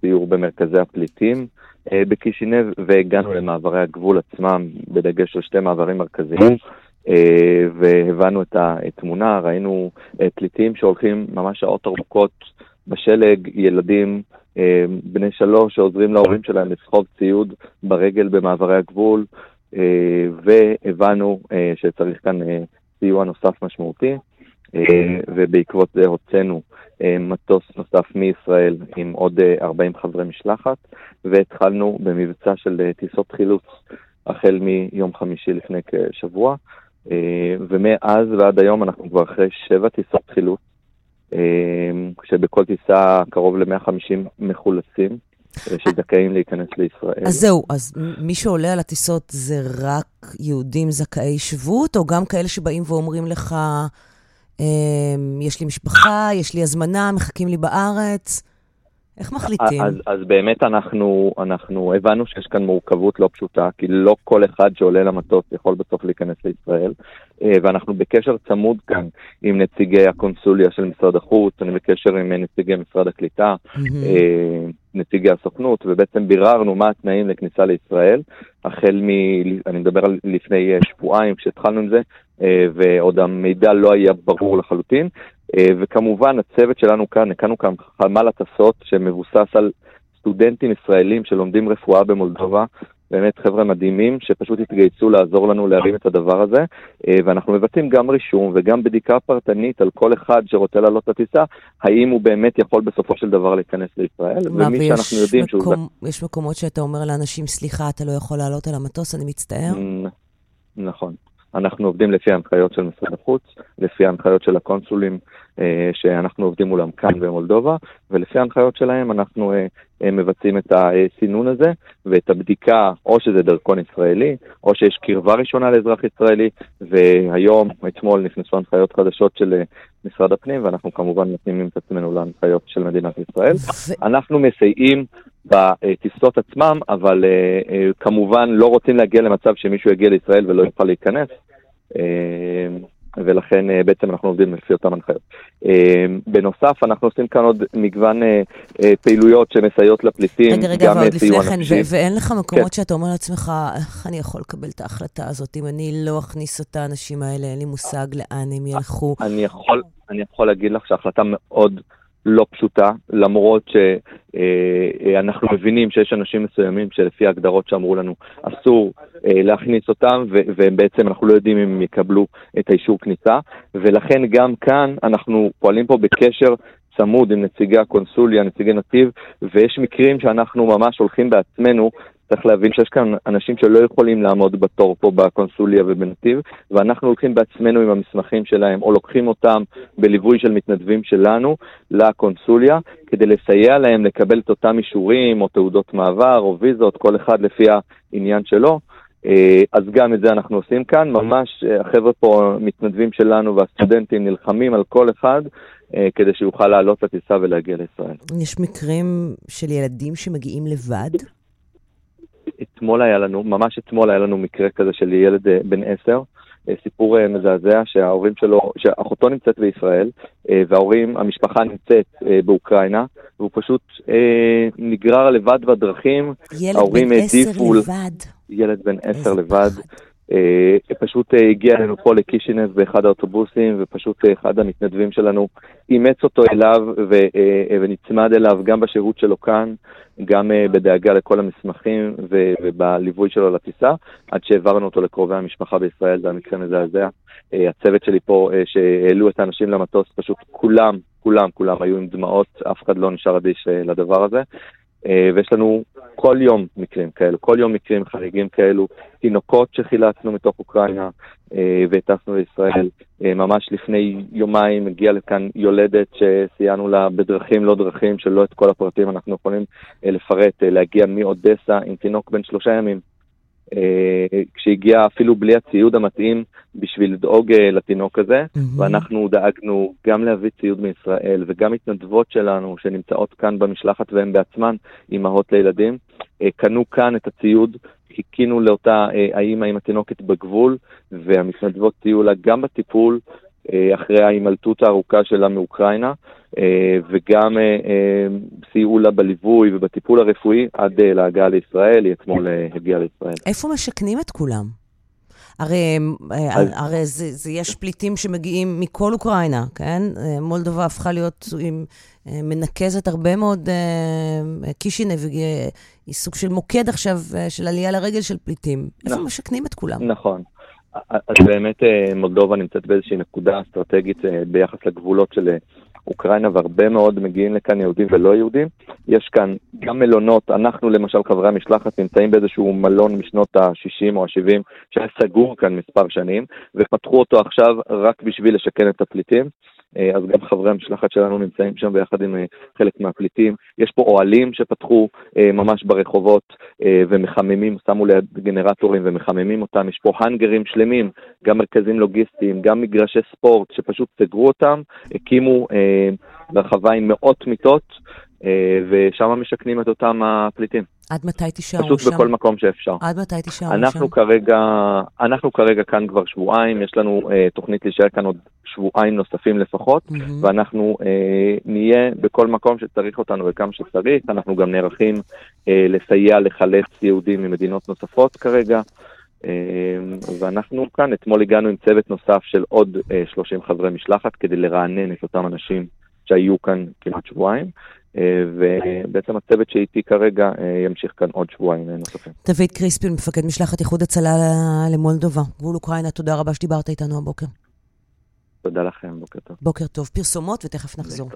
סיור במרכזי הפליטים בקישינב, והגענו למעברי הגבול עצמם, בדגש על שתי מעברים מרכזיים. והבנו את התמונה, ראינו פליטים שהולכים ממש שעות ארוכות בשלג ילדים אה, בני שלוש שעוזרים להורים שלהם לסחוב ציוד ברגל במעברי הגבול, אה, והבנו אה, שצריך כאן אה, סיוע נוסף משמעותי, אה, ובעקבות זה הוצאנו אה, מטוס נוסף מישראל עם עוד אה, 40 חברי משלחת, והתחלנו במבצע של אה, טיסות חילוץ החל מיום חמישי לפני כשבוע. ומאז ועד היום אנחנו כבר אחרי שבע טיסות חילוץ כשבכל טיסה קרוב ל-150 מחולצים שזכאים להיכנס לישראל. אז זהו, אז מי שעולה על הטיסות זה רק יהודים זכאי שבות, או גם כאלה שבאים ואומרים לך, אמ, יש לי משפחה, יש לי הזמנה, מחכים לי בארץ? איך מחליטים? אז, אז באמת אנחנו, אנחנו הבנו שיש כאן מורכבות לא פשוטה, כי לא כל אחד שעולה למטוס יכול בסוף להיכנס לישראל, אה, ואנחנו בקשר צמוד כאן עם נציגי הקונסוליה של משרד החוץ, אני בקשר עם נציגי משרד הקליטה, mm-hmm. נציגי הסוכנות, ובעצם ביררנו מה התנאים לכניסה לישראל, החל מ... אני מדבר על לפני שבועיים כשהתחלנו עם זה, ועוד המידע לא היה ברור לחלוטין, אה, וכמובן, הצוות שלנו כאן, הקמנו כאן חמ"ל הטסות שמבוסס על סטודנטים ישראלים שלומדים רפואה במולדובה, באמת חבר'ה מדהימים שפשוט התגייסו לעזור לנו להרים את הדבר הזה, אה, ואנחנו מבצעים גם רישום וגם בדיקה פרטנית על כל אחד שרוצה לעלות לטיסה, האם הוא באמת יכול בסופו של דבר להיכנס לישראל, מה, ומי שאנחנו יודעים מקום, שהוא... יש מקומות שאתה אומר לאנשים, סליחה, אתה לא יכול לעלות על המטוס, אני מצטער? נכון. אנחנו עובדים לפי ההנחיות של משרד החוץ, לפי ההנחיות של הקונסולים אה, שאנחנו עובדים מולם כאן במולדובה, ולפי ההנחיות שלהם אנחנו אה, אה, מבצעים את הסינון הזה ואת הבדיקה, או שזה דרכון ישראלי, או שיש קרבה ראשונה לאזרח ישראלי, והיום, אתמול, נכנסו הנחיות חדשות של משרד הפנים, ואנחנו כמובן מתאימים את עצמנו להנחיות של מדינת ישראל. אנחנו מסייעים בטיסות עצמם, אבל כמובן לא רוצים להגיע למצב שמישהו יגיע לישראל ולא יוכל להיכנס. ולכן אה, בעצם אנחנו עובדים לפי אותן הנחיות. אה, בנוסף, אנחנו עושים כאן עוד מגוון אה, פעילויות שמסייעות לפליטים, רגע, רגע, ועוד לפני כן, ואין לך מקומות כן. שאתה אומר לעצמך, איך אני יכול לקבל את ההחלטה הזאת אם אני לא אכניס את האנשים האלה, אין לי מושג לאן הם ילכו. אני יכול, אני יכול להגיד לך שההחלטה מאוד לא פשוטה, למרות שאנחנו מבינים שיש אנשים מסוימים שלפי ההגדרות שאמרו לנו אסור להכניס אותם, ובעצם אנחנו לא יודעים אם הם יקבלו את האישור כניסה, ולכן גם כאן אנחנו פועלים פה בקשר צמוד עם נציגי הקונסוליה, נציגי נתיב, ויש מקרים שאנחנו ממש הולכים בעצמנו צריך להבין שיש כאן אנשים שלא יכולים לעמוד בתור פה בקונסוליה ובנתיב, ואנחנו הולכים בעצמנו עם המסמכים שלהם, או לוקחים אותם בליווי של מתנדבים שלנו לקונסוליה, כדי לסייע להם לקבל את אותם אישורים, או תעודות מעבר, או ויזות, כל אחד לפי העניין שלו. אה, אז גם את זה אנחנו עושים כאן, ממש אה, החבר'ה פה, מתנדבים שלנו והסטודנטים נלחמים על כל אחד אה, כדי שיוכל לעלות לטיסה ולהגיע לישראל. יש מקרים של ילדים שמגיעים לבד? אתמול היה לנו, ממש אתמול היה לנו מקרה כזה של ילד אה, בן עשר, אה, סיפור אה, מזעזע שההורים שלו, שאחותו נמצאת בישראל, וההורים, המשפחה נמצאת באוקראינה, והוא פשוט נגרר לבד בדרכים. ילד בן עשר לבד. ילד בן עשר לבד. אה, פשוט אה, הגיע אלינו פה לקישינב באחד האוטובוסים, ופשוט אה, אחד המתנדבים שלנו אימץ אותו אליו ונצמד אליו גם בשירות שלו כאן, גם בדאגה לכל המסמכים ובליווי שלו לטיסה, עד שהעברנו אותו לקרובי המשפחה בישראל, זה המקרה מזעזע. הצוות שלי פה, שהעלו את האנשים למטוס, פשוט כולם, כולם, כולם היו עם דמעות, אף אחד לא נשאר אדיש לדבר הזה. אה, ויש לנו כל יום מקרים כאלו, כל יום מקרים חריגים כאלו, תינוקות שחילצנו מתוך אוקראינה אה, והטסנו לישראל. אה, ממש לפני יומיים הגיעה לכאן יולדת שסייענו לה בדרכים לא דרכים, שלא את כל הפרטים אנחנו יכולים לפרט, להגיע מאודסה עם תינוק בן שלושה ימים. כשהגיע אפילו בלי הציוד המתאים בשביל לדאוג אה, לתינוק הזה, mm-hmm. ואנחנו דאגנו גם להביא ציוד מישראל, וגם מתנדבות שלנו שנמצאות כאן במשלחת והן בעצמן אימהות לילדים, אה, קנו כאן את הציוד, חיכינו לאותה אה, האימא עם התינוקת בגבול, והמתנדבות סייעו לה גם בטיפול אחרי ההימלטות הארוכה שלה מאוקראינה, וגם סייעו לה בליווי ובטיפול הרפואי עד להגעה לישראל, היא אתמול הגיעה לישראל. איפה משכנים את כולם? הרי, אה, אז... הרי זה, זה יש פליטים שמגיעים מכל אוקראינה, כן? אה, מולדובה הפכה להיות, היא מנקזת הרבה מאוד, אה, קישינב היא סוג של מוקד עכשיו של עלייה לרגל של פליטים. איפה נכון. משכנים את כולם? נכון. אז באמת מולדובה נמצאת באיזושהי נקודה אסטרטגית ביחס לגבולות של אוקראינה, והרבה מאוד מגיעים לכאן יהודים ולא יהודים. יש כאן גם מלונות, אנחנו למשל, חברי המשלחת, נמצאים באיזשהו מלון משנות ה-60 או ה-70, שהיה סגור כאן מספר שנים, ופתחו אותו עכשיו רק בשביל לשכן את הפליטים. אה, אז גם חברי המשלחת שלנו נמצאים שם ביחד עם אה, חלק מהפליטים. יש פה אוהלים שפתחו אה, ממש ברחובות ומחממים, שמו ליד גנרטורים ומחממים אותם. יש פה האנגרים שלמים, גם מרכזים לוגיסטיים, גם מגרשי ספורט שפשוט סגרו אותם, הקימו רחבה עם מאות מיטות, ושם משכנים את אותם הפליטים. עד מתי תישארו שם? פשוט בכל מקום שאפשר. עד מתי תישארו אנחנו שם? כרגע, אנחנו כרגע כאן כבר שבועיים, יש לנו אה, תוכנית להישאר כאן עוד שבועיים נוספים לפחות, mm-hmm. ואנחנו אה, נהיה בכל מקום שצריך אותנו וכמה שצריך, אנחנו גם נערכים אה, לסייע לחלץ יהודים ממדינות נוספות כרגע. אה, ואנחנו כאן, אתמול הגענו עם צוות נוסף של עוד 30 אה, חברי משלחת כדי לרענן את אותם אנשים שהיו כאן כמעט שבועיים, אה, ובעצם הצוות שאיתי כרגע אה, ימשיך כאן עוד שבועיים נוספים. דוד קריספין, מפקד משלחת איחוד הצלה למולדובה, גבול אוקראינה, תודה רבה שדיברת איתנו הבוקר. תודה לכם, בוקר טוב. בוקר טוב. פרסומות ותכף נחזור.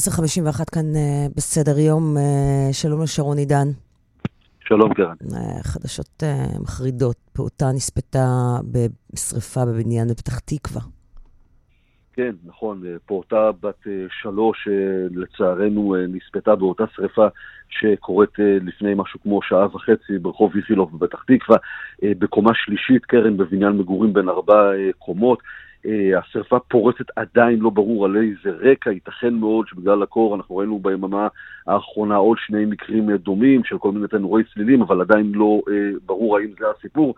10.51 כאן אה, בסדר יום, שלום לשרון עידן. שלום קרן. חדשות מחרידות, פעוטה נספתה בשריפה בבניין בפתח תקווה. כן, נכון, אה, פעוטה בת אה, שלוש אה, לצערנו נספתה באותה שריפה שקורית לפני משהו כמו שעה וחצי ברחוב איכילוב בפתח תקווה, בקומה שלישית, קרן בבניין מגורים בין ארבע קומות. השרפה פורצת עדיין לא ברור על איזה רקע, ייתכן מאוד שבגלל הקור אנחנו ראינו ביממה האחרונה עוד שני מקרים דומים של כל מיני תנורי צלילים, אבל עדיין לא ברור האם זה הסיפור.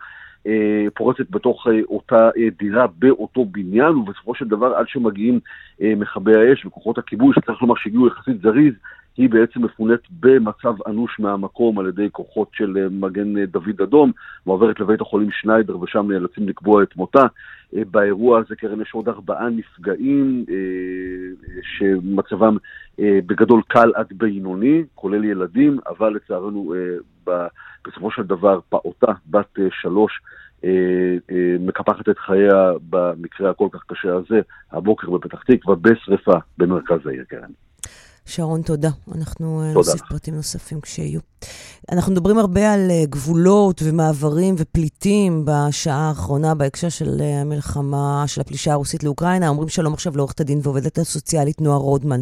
אה, פורצת בתוך אה, אותה אה, דירה באותו בניין, ובסופו של דבר עד שמגיעים מכבי האש וכוחות הכיבוי, שצריך לומר שהגיעו יחסית זריז, היא בעצם מפונית במצב אנוש מהמקום על ידי כוחות של אה, מגן אה, דוד אדום, מועברת לבית החולים שניידר ושם נאלצים לקבוע את מותה. אה, באירוע הזה, קרן, יש עוד ארבעה נפגעים שמצבם בגדול קל עד בינוני, כולל ילדים, אבל לצערנו בסופו של דבר פעוטה בת שלוש מקפחת את חייה במקרה הכל כך קשה הזה, הבוקר בפתח תקווה, בשרפה במרכז העיר, קרן. שרון, תודה. אנחנו אה, תודה. נוסיף פרטים נוספים כשיהיו. אנחנו מדברים הרבה על אה, גבולות ומעברים ופליטים בשעה האחרונה בהקשר של אה, המלחמה, של הפלישה הרוסית לאוקראינה. אומרים שלום עכשיו לעורכת הדין ועובדת הסוציאלית נועה רודמן.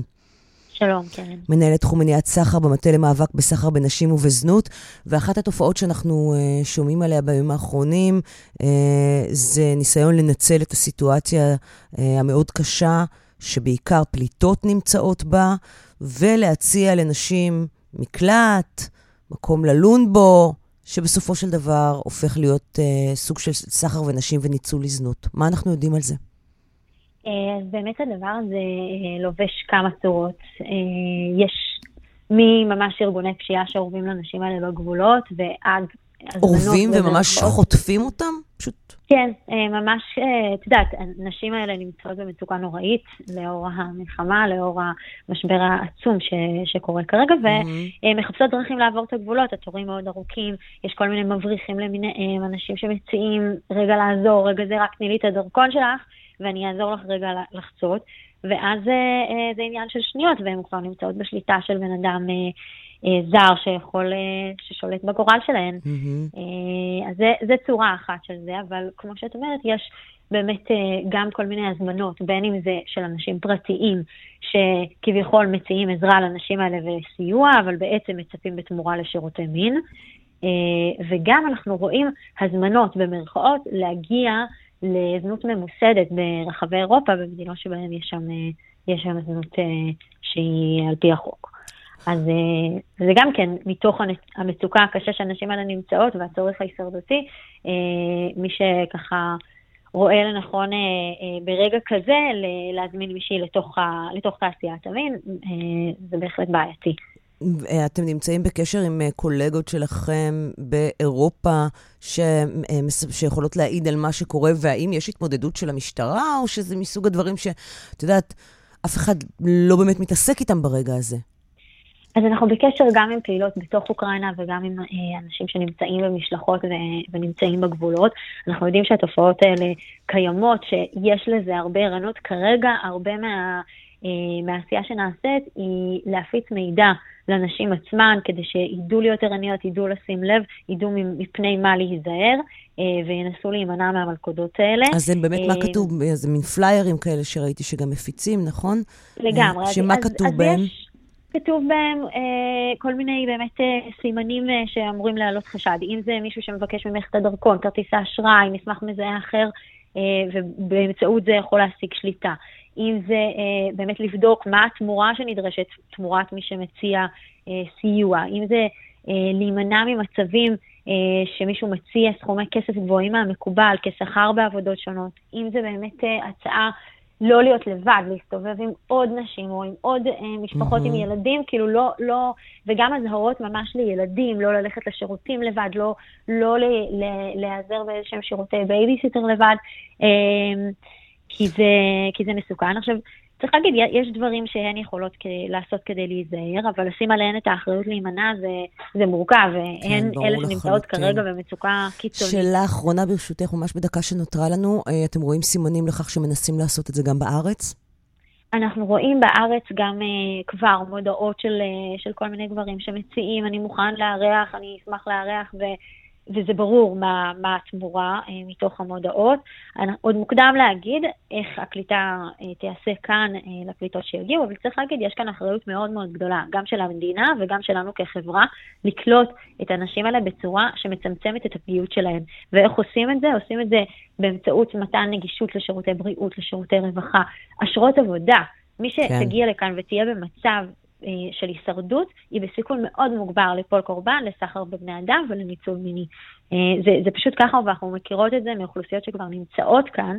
שלום, קרן. מנהלת תחום מניעת סחר במטה למאבק בסחר בנשים ובזנות, ואחת התופעות שאנחנו uh, שומעים עליה בימים האחרונים uh, זה ניסיון לנצל את הסיטואציה uh, המאוד קשה שבעיקר פליטות נמצאות בה, ולהציע לנשים מקלט, מקום ללון בו, שבסופו של דבר הופך להיות אה, סוג של סחר ונשים וניצול לזנות. מה אנחנו יודעים על זה? אה, אז באמת הדבר הזה אה, לובש כמה צורות. אה, יש מממש ארגוני פשיעה שאורבים לנשים האלה בגבולות, ועד אורבים וממש חוטפים אותם? פשוט... כן, אה, ממש, אה, את יודעת, הנשים האלה נמצאות במצוקה נוראית לאור המלחמה, לאור המשבר העצום ש, שקורה כרגע, ומחפשות mm-hmm. דרכים לעבור את הגבולות, התורים מאוד ארוכים, יש כל מיני מבריחים למיניהם, אנשים שמציעים, רגע לעזור, רגע זה, רק תני לי את הדרכון שלך, ואני אעזור לך רגע לחצות. ואז אה, זה עניין של שניות, והן כבר נמצאות בשליטה של בן אדם זר שיכול, אה, ששולט בגורל שלהן. Mm-hmm. אז זה, זה צורה אחת של זה, אבל כמו שאת אומרת, יש באמת גם כל מיני הזמנות, בין אם זה של אנשים פרטיים, שכביכול מציעים עזרה לנשים האלה וסיוע, אבל בעצם מצפים בתמורה לשירותי מין. וגם אנחנו רואים הזמנות במרכאות להגיע לזנות ממוסדת ברחבי אירופה, במדינות שבהן יש שם, יש שם זנות שהיא על פי החוק. אז אה, זה גם כן מתוך המצוקה הקשה שהנשים האלה נמצאות והצורך ההישרדותי, אה, מי שככה רואה לנכון אה, ברגע כזה להזמין מישהי לתוך, תעשיית המין, זה בהחלט בעייתי. אתם נמצאים בקשר עם קולגות שלכם באירופה ש... שיכולות להעיד על מה שקורה, והאם יש התמודדות של המשטרה, או שזה מסוג הדברים שאת יודעת, אף אחד לא באמת מתעסק איתם ברגע הזה? אז אנחנו בקשר גם עם פעילות בתוך אוקראינה וגם עם אה, אנשים שנמצאים במשלחות ונמצאים בגבולות. אנחנו יודעים שהתופעות האלה קיימות, שיש לזה הרבה ערנות. כרגע הרבה מה, אה, מהעשייה שנעשית היא להפיץ מידע לנשים עצמן, כדי שידעו להיות ערניות, ידעו לשים לב, ידעו מפני מה להיזהר, אה, וינסו להימנע מהמלכודות האלה. אז זה באמת, מה כתוב? זה מין פליירים כאלה שראיתי שגם מפיצים, נכון? לגמרי. שמה אז, כתוב אז בהם? יש... כתוב בהם אה, כל מיני באמת אה, סימנים אה, שאמורים להעלות חשד. אם זה מישהו שמבקש ממך את הדרכון, כרטיס האשראי, מסמך מזהה אחר, אה, ובאמצעות זה יכול להשיג שליטה. אם זה אה, באמת לבדוק מה התמורה שנדרשת, תמורת מי שמציע אה, סיוע. אם זה אה, להימנע ממצבים אה, שמישהו מציע סכומי כסף גבוהים מהמקובל כשכר בעבודות שונות. אם זה באמת אה, הצעה לא להיות לבד, להסתובב עם עוד נשים או עם עוד אה, משפחות mm-hmm. עם ילדים, כאילו לא, לא, וגם אזהרות ממש לילדים, לא ללכת לשירותים לבד, לא, לא להיעזר באיזשהם שירותי בייביסיטר לבד, אה, כי, זה, כי זה מסוכן. עכשיו, צריך להגיד, יש דברים שהן יכולות כדי, לעשות כדי להיזהר, אבל לשים עליהן את האחריות להימנע זה, זה מורכב, והן כן, אלה שנמצאות כרגע במצוקה קיצונית. שאלה אחרונה ברשותך, ממש בדקה שנותרה לנו, אה, אתם רואים סימנים לכך שמנסים לעשות את זה גם בארץ? אנחנו רואים בארץ גם uh, כבר מודעות של, uh, של כל מיני גברים שמציעים, אני מוכן לארח, אני אשמח לארח, ו... וזה ברור מה, מה התמורה אה, מתוך המודעות. עוד מוקדם להגיד איך הקליטה אה, תיעשה כאן אה, לפליטות שיגיעו, אבל צריך להגיד, יש כאן אחריות מאוד מאוד גדולה, גם של המדינה וגם שלנו כחברה, לקלוט את האנשים האלה בצורה שמצמצמת את הפגיעות שלהם. ואיך עושים את זה? עושים את זה באמצעות מתן נגישות לשירותי בריאות, לשירותי רווחה, אשרות עבודה. מי כן. שתגיע כן. לכאן ותהיה במצב של הישרדות, היא בסיכון מאוד מוגבר ליפול קורבן, לסחר בבני אדם ולניצול מיני. אה, זה, זה פשוט ככה, ואנחנו מכירות את זה מאוכלוסיות שכבר נמצאות כאן,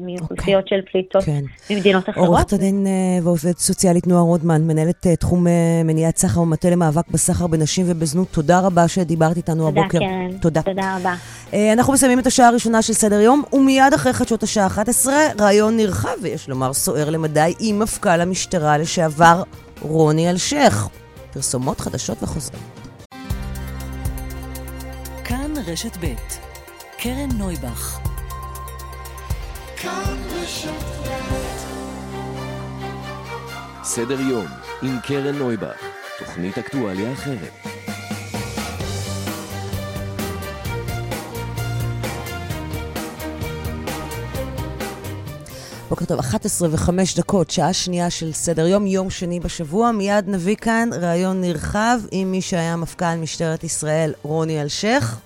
מאוכלוסיות של פליטות כן. ממדינות אחרות. עורכת הדין אה, ועובדת סוציאלית נועה רודמן, מנהלת אה, תחום אה, מניעת סחר ומטה למאבק בסחר בנשים ובזנות, תודה רבה שדיברת איתנו תודה, הבוקר. קרן. תודה. תודה רבה. אה, אנחנו מסיימים את השעה הראשונה של סדר יום, ומיד אחרי חדשות השעה 11, רעיון נרחב, ויש לומר סוער למדי, עם מפכ"ל המשטרה לשעבר רוני אלשיך. פרסומות חדשות וחוזרים. כאן רשת ב' קרן נויבך סדר יום עם קרן נויבך, תוכנית אקטואליה אחרת. בוקר טוב, 11 ו-5 דקות, שעה שנייה של סדר יום, יום שני בשבוע. מיד נביא כאן ראיון נרחב עם מי שהיה מפכ"ל משטרת ישראל, רוני אלשיך,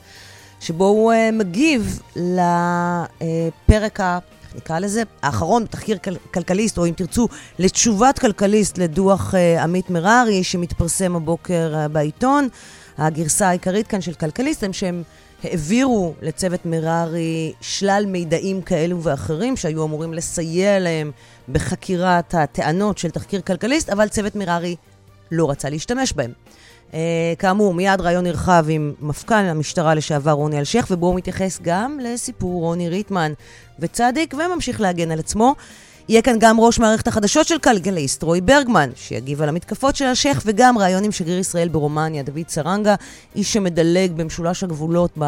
שבו הוא uh, מגיב לפרק ה... נקרא לזה? האחרון בתחקיר כל, כלכליסט, או אם תרצו, לתשובת כלכליסט לדוח uh, עמית מררי, שמתפרסם הבוקר uh, בעיתון. הגרסה העיקרית כאן של כלכליסט הם שהם העבירו לצוות מררי שלל מידעים כאלו ואחרים שהיו אמורים לסייע להם בחקירת הטענות של תחקיר כלכליסט, אבל צוות מררי לא רצה להשתמש בהם. Uh, כאמור, מיד ראיון נרחב עם מפכ"ל המשטרה לשעבר רוני אלשיך, ובו הוא מתייחס גם לסיפור רוני ריטמן וצדיק, וממשיך להגן על עצמו. יהיה כאן גם ראש מערכת החדשות של כלכליסט, רועי ברגמן, שיגיב על המתקפות של אלשיך, וגם ראיון עם שגריר ישראל ברומניה, דוד סרנגה, איש שמדלג במשולש הגבולות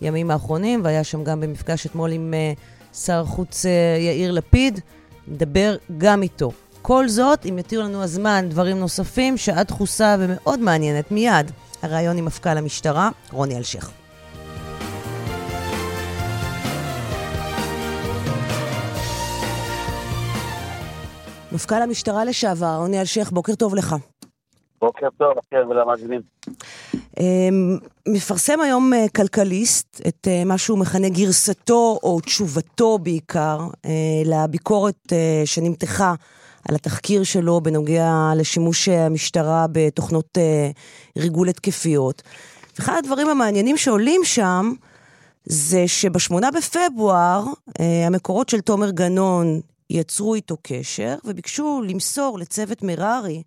בימים האחרונים, והיה שם גם במפגש אתמול עם uh, שר החוץ uh, יאיר לפיד, נדבר גם איתו. כל זאת, אם יתיר לנו הזמן, דברים נוספים, שעה דחוסה ומאוד מעניינת מיד. הראיון עם מפכ"ל המשטרה, רוני אלשיך. מפכ"ל המשטרה לשעבר, רוני אלשיך, בוקר טוב לך. בוקר טוב, לכם ולמאזינים. אמ, מפרסם היום אה, כלכליסט את אה, מה שהוא מכנה גרסתו, או תשובתו בעיקר, אה, לביקורת שנמתחה על התחקיר שלו בנוגע לשימוש המשטרה בתוכנות ריגול התקפיות. ואחד הדברים המעניינים שעולים שם, זה שבשמונה בפברואר, המקורות של תומר גנון יצרו איתו קשר וביקשו למסור לצוות מררי,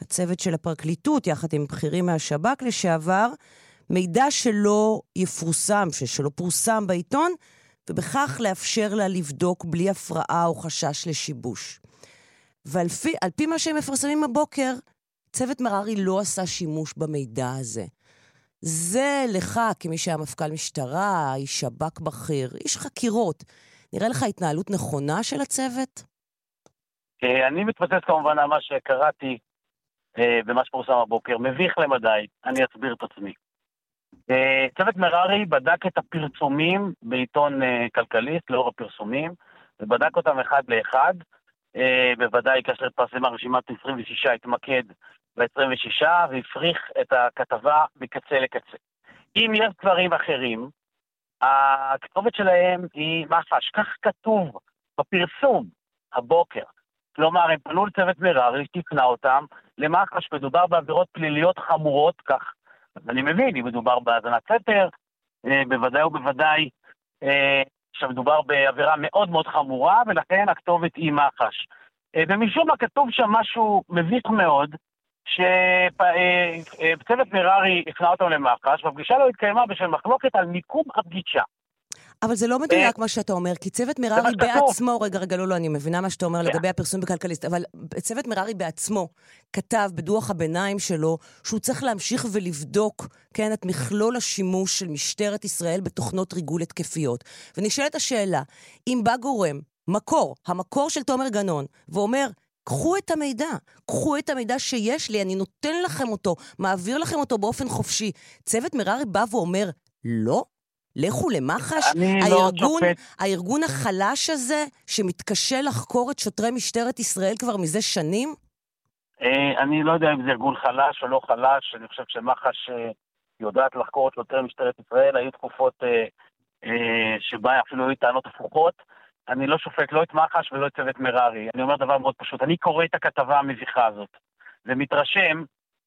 הצוות של הפרקליטות, יחד עם בכירים מהשב"כ לשעבר, מידע שלא יפורסם, שלא פורסם בעיתון, ובכך לאפשר לה לבדוק בלי הפרעה או חשש לשיבוש. ועל פי, פי מה שהם מפרסמים הבוקר, צוות מררי לא עשה שימוש במידע הזה. זה לך, כמי שהיה מפכ"ל משטרה, איש שב"כ בכיר, איש חקירות. נראה לך התנהלות נכונה של הצוות? אה, אני מתבסס כמובן על מה שקראתי במה אה, שפורסם הבוקר. מביך למדי, אני אסביר את עצמי. אה, צוות מררי בדק את הפרסומים בעיתון כלכליסט, לאור הפרסומים, ובדק אותם אחד לאחד. בוודאי כאשר התפרסמה רשימת 26, התמקד ב-26 והפריך את הכתבה מקצה לקצה. אם יש דברים אחרים, הכתובת שלהם היא מח"ש, כך כתוב בפרסום הבוקר. כלומר, הם פנו לצוות מררי, תקנה אותם, למח"ש מדובר בעבירות פליליות חמורות, כך אני מבין, אם מדובר בהאזנת סתר, אה, בוודאי ובוודאי אה, שמדובר בעבירה מאוד מאוד חמורה, ולכן הכתובת היא מח"ש. אה, ומשום מה כתוב שם משהו מביך מאוד, שצוות מררי הפנה אותם למח"ש, והפגישה לא התקיימה בשל מחלוקת על מיקום הפגישה. אבל זה לא מדויק מה שאתה אומר, כי צוות מררי בעצמו, רגע, רגע, לא, לא, אני מבינה מה שאתה אומר לגבי הפרסום בכלכליסט, אבל צוות מררי בעצמו כתב בדוח הביניים שלו שהוא צריך להמשיך ולבדוק, כן, את מכלול השימוש של משטרת ישראל בתוכנות ריגול התקפיות. ונשאלת השאלה, אם בא גורם, מקור, המקור של תומר גנון, ואומר, קחו את המידע, קחו את המידע שיש לי, אני נותן לכם אותו, מעביר לכם אותו באופן חופשי. צוות מררי בא ואומר, לא? לכו למח"ש? לא הארגון, לא הארגון החלש הזה, שמתקשה לחקור את שוטרי משטרת ישראל כבר מזה שנים? אה, אני לא יודע אם זה ארגון חלש או לא חלש, אני חושב שמח"ש אה, יודעת לחקור את שוטרי משטרת ישראל, היו תקופות אה, שבה אפילו היו טענות הפוכות. אני לא שופט לא את מח"ש ולא את צוות מררי. אני אומר דבר מאוד פשוט, אני קורא את הכתבה המביכה הזאת, ומתרשם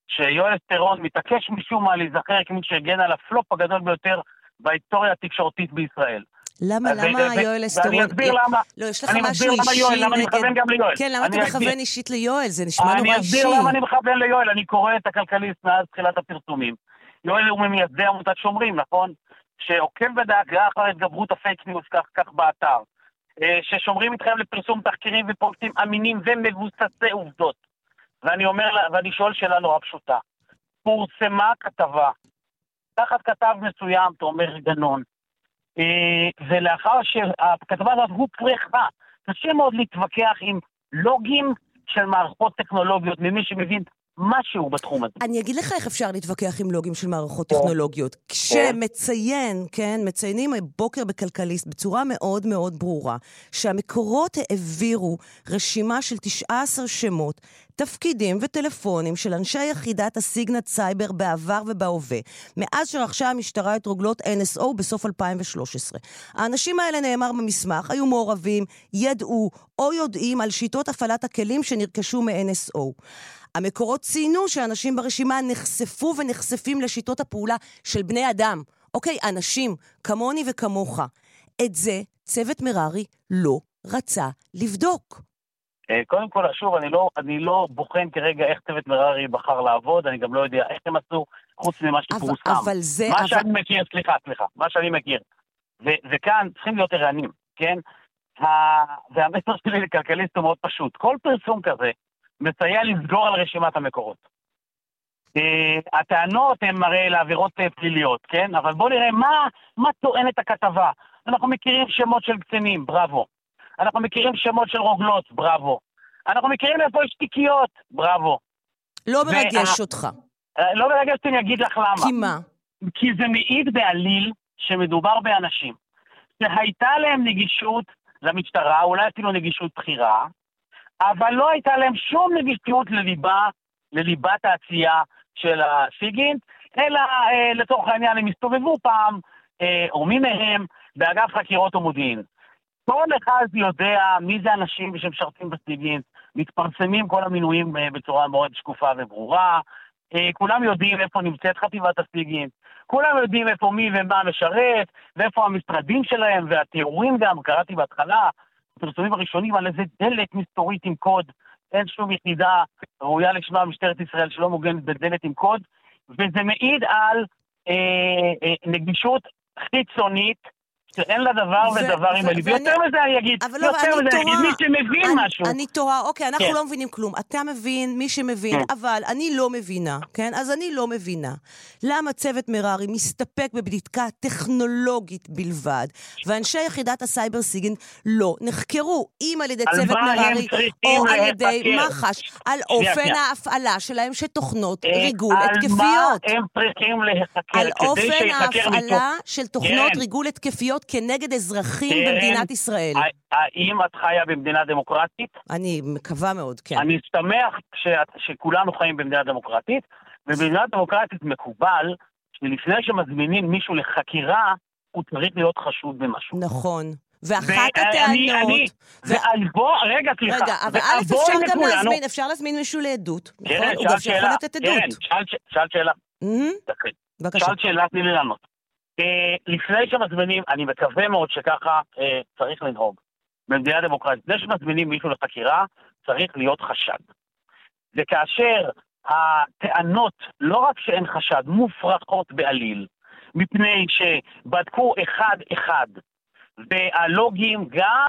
שיואל אסטרון מתעקש משום מה להיזכר כמי שהגן על הפלופ הגדול ביותר בהיסטוריה התקשורתית בישראל. למה, למה יואל ואני אסטרון... אסביר למה. לא, יש לך אני משהו מסביר למה אישי יואל, למה אני נגד... מכוון גם ליואל. כן, למה אתה אני מכוון אסביר. אישית ליואל? זה נשמע נורא אני אישי. אסביר למה אני מכוון ליואל, אני קורא את הכלכליסט מאז תחילת הפרסומים. יואל הוא ממייסדי עמותת שומרים, נכון? שעוקב בדאגה אחר התגברות הפייק ניוז, כך, כך באתר. אה, ששומרים מתחייב לפרסום תחקירים ופרויקטים אמינים ומבוססי עובדות. ואני אומר, ואני שואל שאלה נורא פשוטה. פורסמה כתבה, תחת כתב מסוים, תומר גנון, אה, ולאחר שהכתבה הזאת הופרכה, קשה מאוד להתווכח עם לוגים של מערכות טכנולוגיות ממי שמבין משהו בתחום הזה. אני אגיד לך איך אפשר להתווכח עם לוגים של מערכות כן. טכנולוגיות. כשמציין, כן, מציינים הבוקר בכלכליסט בצורה מאוד מאוד ברורה, שהמקורות העבירו רשימה של 19 שמות, תפקידים וטלפונים של אנשי יחידת הסיגנט סייבר בעבר ובהווה, מאז שרכשה המשטרה את רוגלות NSO בסוף 2013. האנשים האלה, נאמר במסמך, היו מעורבים, ידעו או יודעים על שיטות הפעלת הכלים שנרכשו מ-NSO. המקורות ציינו שאנשים ברשימה נחשפו ונחשפים לשיטות הפעולה של בני אדם. אוקיי, אנשים, כמוני וכמוך. את זה צוות מררי לא רצה לבדוק. אה, קודם כל, שוב, אני לא, אני לא בוחן כרגע איך צוות מררי בחר לעבוד, אני גם לא יודע איך הם עשו, חוץ ממה שפורסם. אבל זה... מה אבל... שאני מכיר, סליחה, סליחה, מה שאני מכיר. ו- וכאן צריכים להיות ערניים, כן? ה- והמסר שלי לכלכליסט הוא מאוד פשוט. כל פרסום כזה מסייע לסגור על רשימת המקורות. Uh, הטענות הן הרי לעבירות uh, פליליות, כן? אבל בואו נראה מה, מה טוענת הכתבה. אנחנו מכירים שמות של קצינים, בראבו. אנחנו מכירים שמות של רוגלות, בראבו. אנחנו מכירים איפה יש תיקיות, בראבו. לא מרגש וה- אותך. אה, לא מרגש אותי, אני אגיד לך למה. כי מה? כי זה מעיד בעליל שמדובר באנשים שהייתה להם נגישות למשטרה, אולי אפילו נגישות בכירה, אבל לא הייתה להם שום נגישות לליבה, לליבת העשייה של הסיגינט, אלא אה, לצורך העניין הם הסתובבו פעם, אה, או מי מהם, באגף חקירות ומודיעין. כל אחד יודע מי זה האנשים שמשרתים בסיגינט, מתפרסמים כל המינויים אה, בצורה מאוד שקופה וברורה, אה, כולם יודעים איפה נמצאת חטיבת הסיגינט, כולם יודעים איפה מי ומה משרת, ואיפה המשרדים שלהם, והתיאורים גם, קראתי בהתחלה, הפרסומים הראשונים על איזה דלת מסתורית עם קוד, אין שום יחידה ראויה לשמה משטרת ישראל שלא מוגנת בדלת עם קוד, וזה מעיד על אה, אה, נגישות חיצונית, שאין לה דבר ו- ודבר עם ו- הליבי. ואני- יותר מזה אני אגיד, לא, יותר אני מזה אני אגיד, מי שמבין אני- משהו. אני תוהה, אוקיי, אנחנו כן. לא מבינים כלום. אתה מבין, מי שמבין, כן. אבל אני לא מבינה, כן? אז אני לא מבינה. למה צוות מררי מסתפק בבדיקה טכנולוגית בלבד, ואנשי יחידת הסייבר סיגינט לא נחקרו, אם על ידי על צוות מררי, או על ידי? מח"ש, על אופן. ההפעלה שלהם של תוכנות אה, ריגול על התקפיות. מה הם צריכים להיחקר? על אופן ההפעלה של תוכנות כן. ריגול התקפיות כנגד אזרחים כן. במדינת ישראל. האם את חיה במדינה דמוקרטית? אני מקווה מאוד, כן. אני שמח שאת, שכולנו חיים במדינה דמוקרטית, ובמדינה דמוקרטית מקובל שלפני שמזמינים מישהו לחקירה, הוא צריך להיות חשוד במשהו. נכון. ואחת הטענות... אני- ועל בוא, רגע, סליחה. רגע, אבל א', אפשר גם להזמין, אפשר להזמין מישהו לעדות, נכון? קרן, הוא גם שאלת שאלה. לתת עדות. קרן, שאלת- שאלת שאלה. בבקשה. שאלת שאלה, תני לי לענות. אה, לפני שמזמינים, אני מקווה מאוד שככה אה, צריך לנהוג. במדינה דמוקרטית, לפני שמזמינים מישהו לחקירה, צריך להיות חשד. וכאשר הטענות, לא רק שאין חשד, מופרכות בעליל, מפני שבדקו אחד-אחד, והלוגים גם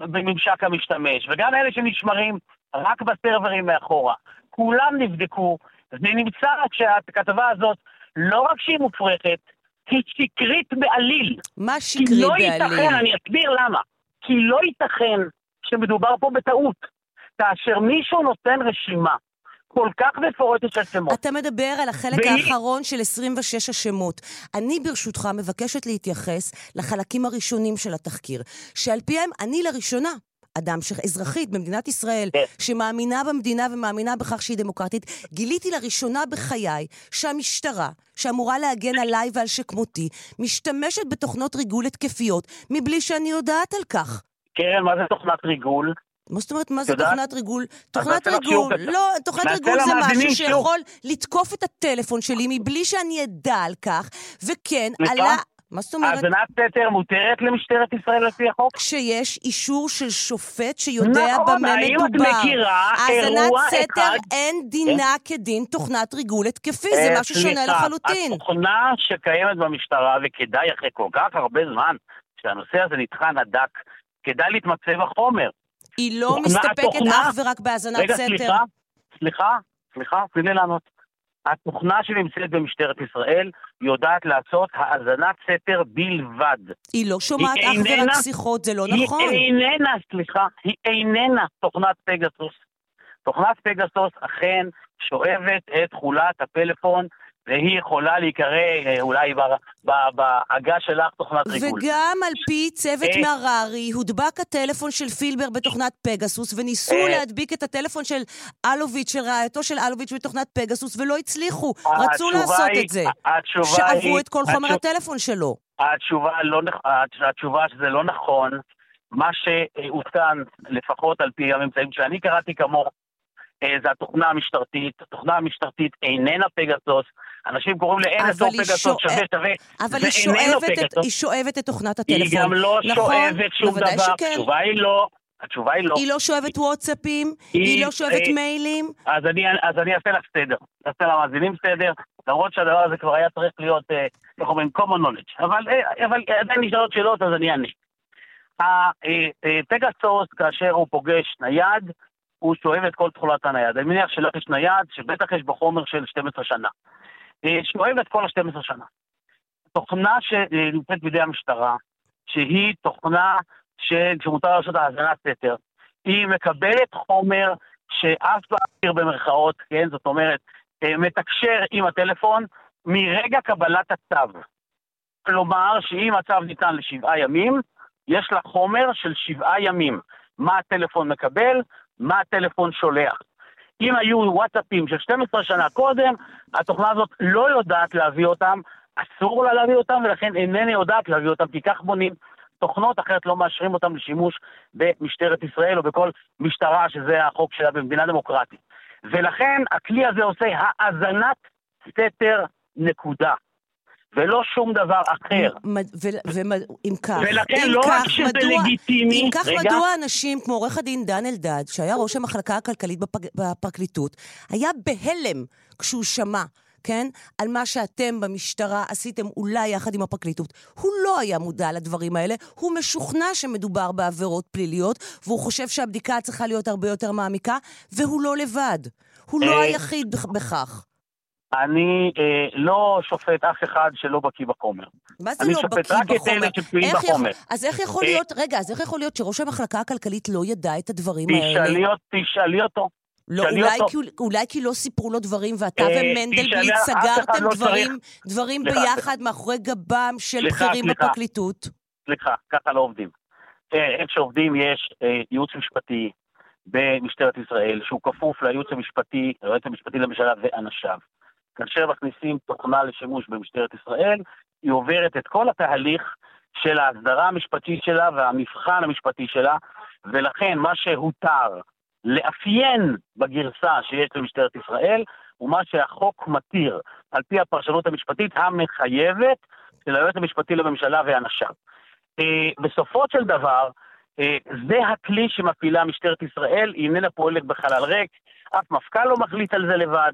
בממשק המשתמש, וגם אלה שנשמרים רק בסרברים מאחורה, כולם נבדקו, ונמצא שהכתבה הזאת, לא רק שהיא מופרכת, היא שקרית בעליל. מה כי שקרי לא בעליל? ייתכן, אני אסביר למה. כי לא ייתכן שמדובר פה בטעות. כאשר מישהו נותן רשימה כל כך מפורטת של שמות, אתה מדבר על החלק והיא- האחרון של 26 השמות. אני ברשותך מבקשת להתייחס לחלקים הראשונים של התחקיר, שעל פיהם אני לראשונה אדם. אזרחית במדינת ישראל, כן. שמאמינה במדינה ומאמינה בכך שהיא דמוקרטית, גיליתי לראשונה בחיי שהמשטרה, שאמורה להגן עליי ועל שכמותי, משתמשת בתוכנות ריגול התקפיות מבלי שאני יודעת על כך. קרן, מה זה תוכנת ריגול? מה זאת אומרת, מה זה? תוכנת ריגול? תוכנת ריגול. לא, תוכנת ריגול זה משהו. שיכול לתקוף את הטלפון שלי מבלי שאני אדע על כך, וכן? עלה... מה זאת אומרת? האזנת סתר מותרת למשטרת ישראל לפי החוק? כשיש אישור של שופט שיודע נכון, במה האם את מדובר. מכירה האזנת אירוע סתר אחד- אין דינה כדין תוכנת ריגול התקפי, זה אה, משהו שונה סליחה, לחלוטין. התוכנה שקיימת במשטרה, וכדאי אחרי כל כך הרבה זמן, שהנושא הזה נטחן עד דק, כדאי להתמצא בחומר. היא לא תוכנה- מסתפקת התוכנה- אך ורק בהאזנת רגע, סתר. סליחה, סליחה, סליחה, תני לענות. התוכנה שנמצאת במשטרת ישראל יודעת לעשות האזנת סתר בלבד. היא לא שומעת היא אך ורק שיחות, זה לא היא נכון. איננה, סליחה, היא איננה תוכנת פגסוס. תוכנת פגסוס אכן שואבת את תכולת הפלאפון, והיא יכולה להיקרא אה, אולי בעגה שלך תוכנת ריגול. וגם על פי צוות אה. מררי, הודבק הטלפון של פילבר בתוכנת פגסוס, וניסו אה. להדביק את הטלפון של אלוביץ', של רעייתו של אלוביץ' בתוכנת פגסוס, ולא הצליחו. רצו לעשות את זה. התשובה שאבו היא- את כל חומר הטלפון שלו. התשובה, לא, התשובה שזה לא נכון. מה שהותקן, לפחות על פי הממצאים שאני קראתי אה, זה התוכנה המשטרתית. התוכנה המשטרתית איננה פגסוס. אנשים קוראים לאין אבל אזור היא פגסוס שווה שווה. אבל זה היא איננו שואבת, את, פגסוס. היא שואבת את תוכנת הטלפון. היא גם לא נכון, שואבת שום דבר. שכן. התשובה היא לא. התשובה היא לא. היא לא שואבת וואטסאפים, היא- היא לא שואבת אה, מיילים. אז אני, אז אני אעשה לך סדר. אעשה למאזינים סדר, למרות שהדבר הזה כבר היה צריך להיות, אה, איך אומרים, common knowledge. אבל, אה, אבל עדיין נשאלות שאלות, אז אני אענה. הפגסוס, כאשר הוא פוגש נייד, הוא שואב את כל תכולת הנייד. אני מניח שלך יש נייד, שבטח יש בו חומר של 12 שנה. אה, שואב את כל ה-12 שנה. תוכנה שנמצאת בידי המשטרה, שהיא תוכנה שמותר לעשות האזנת סתר, היא מקבלת חומר שעף באוויר במרכאות, כן? זאת אומרת, אה, מתקשר עם הטלפון מרגע קבלת הצו. כלומר, שאם הצו ניתן לשבעה ימים, יש לה חומר של שבעה ימים. מה הטלפון מקבל, מה הטלפון שולח. אם היו וואטסאפים של 12 שנה קודם, התוכנה הזאת לא יודעת להביא אותם, אסור לה להביא אותם, ולכן איננה יודעת להביא אותם, כי כך בונים תוכנות, אחרת לא מאשרים אותם לשימוש במשטרת ישראל או בכל משטרה, שזה החוק שלה במדינה דמוקרטית. ולכן הכלי הזה עושה האזנת סתר נקודה, ולא שום דבר אחר. ואם כך, ולכן לא רק כך, שזה מדוע- לגיטימי, אם כך, רגע. מדוע אנשים כמו עורך הדין דן אלדד, שהיה ראש המחלקה הכלכלית בפג- בפרקליטות, היה בהלם כשהוא שמע כן? על מה שאתם במשטרה עשיתם אולי יחד עם הפרקליטות. הוא לא היה מודע לדברים האלה, הוא משוכנע שמדובר בעבירות פליליות, והוא חושב שהבדיקה צריכה להיות הרבה יותר מעמיקה, והוא לא לבד. הוא לא אה, היחיד בכ- בכך. אני אה, לא שופט אף אחד שלא בקיא בחומר. מה זה אני לא שופט בקיא רק את בחומר? אלה שבקיאים איך יכול- בחומר. אז איך יכול אה, להיות, רגע, אז איך יכול להיות שראש המחלקה הכלכלית לא ידע את הדברים האלה? תשאלי אותו- תשאלי אותו. לא, אולי אותו. כי, אולי כי לא סיפרו לו דברים, ואתה אה, ומנדלבליט סגרתם לא דברים, דברים סליחה, ביחד מאחורי גבם של סליחה, בכירים סליחה. בפרקליטות. סליחה, ככה לא עובדים. אה, איך שעובדים יש אה, ייעוץ משפטי במשטרת ישראל, שהוא כפוף לייעוץ המשפטי, ליועץ המשפטי לממשלה ואנשיו. כאשר מכניסים תוכנה לשימוש במשטרת ישראל, היא עוברת את כל התהליך של ההסדרה המשפטית שלה והמבחן המשפטי שלה, ולכן מה שהותר לאפיין בגרסה שיש למשטרת ישראל, הוא מה שהחוק מתיר, על פי הפרשנות המשפטית המחייבת של היועץ המשפטי לממשלה ואנשיו. אה, בסופו של דבר, אה, זה הכלי שמפעילה משטרת ישראל, היא איננה פועלת בחלל ריק, אף מפכ"ל לא מחליט על זה לבד,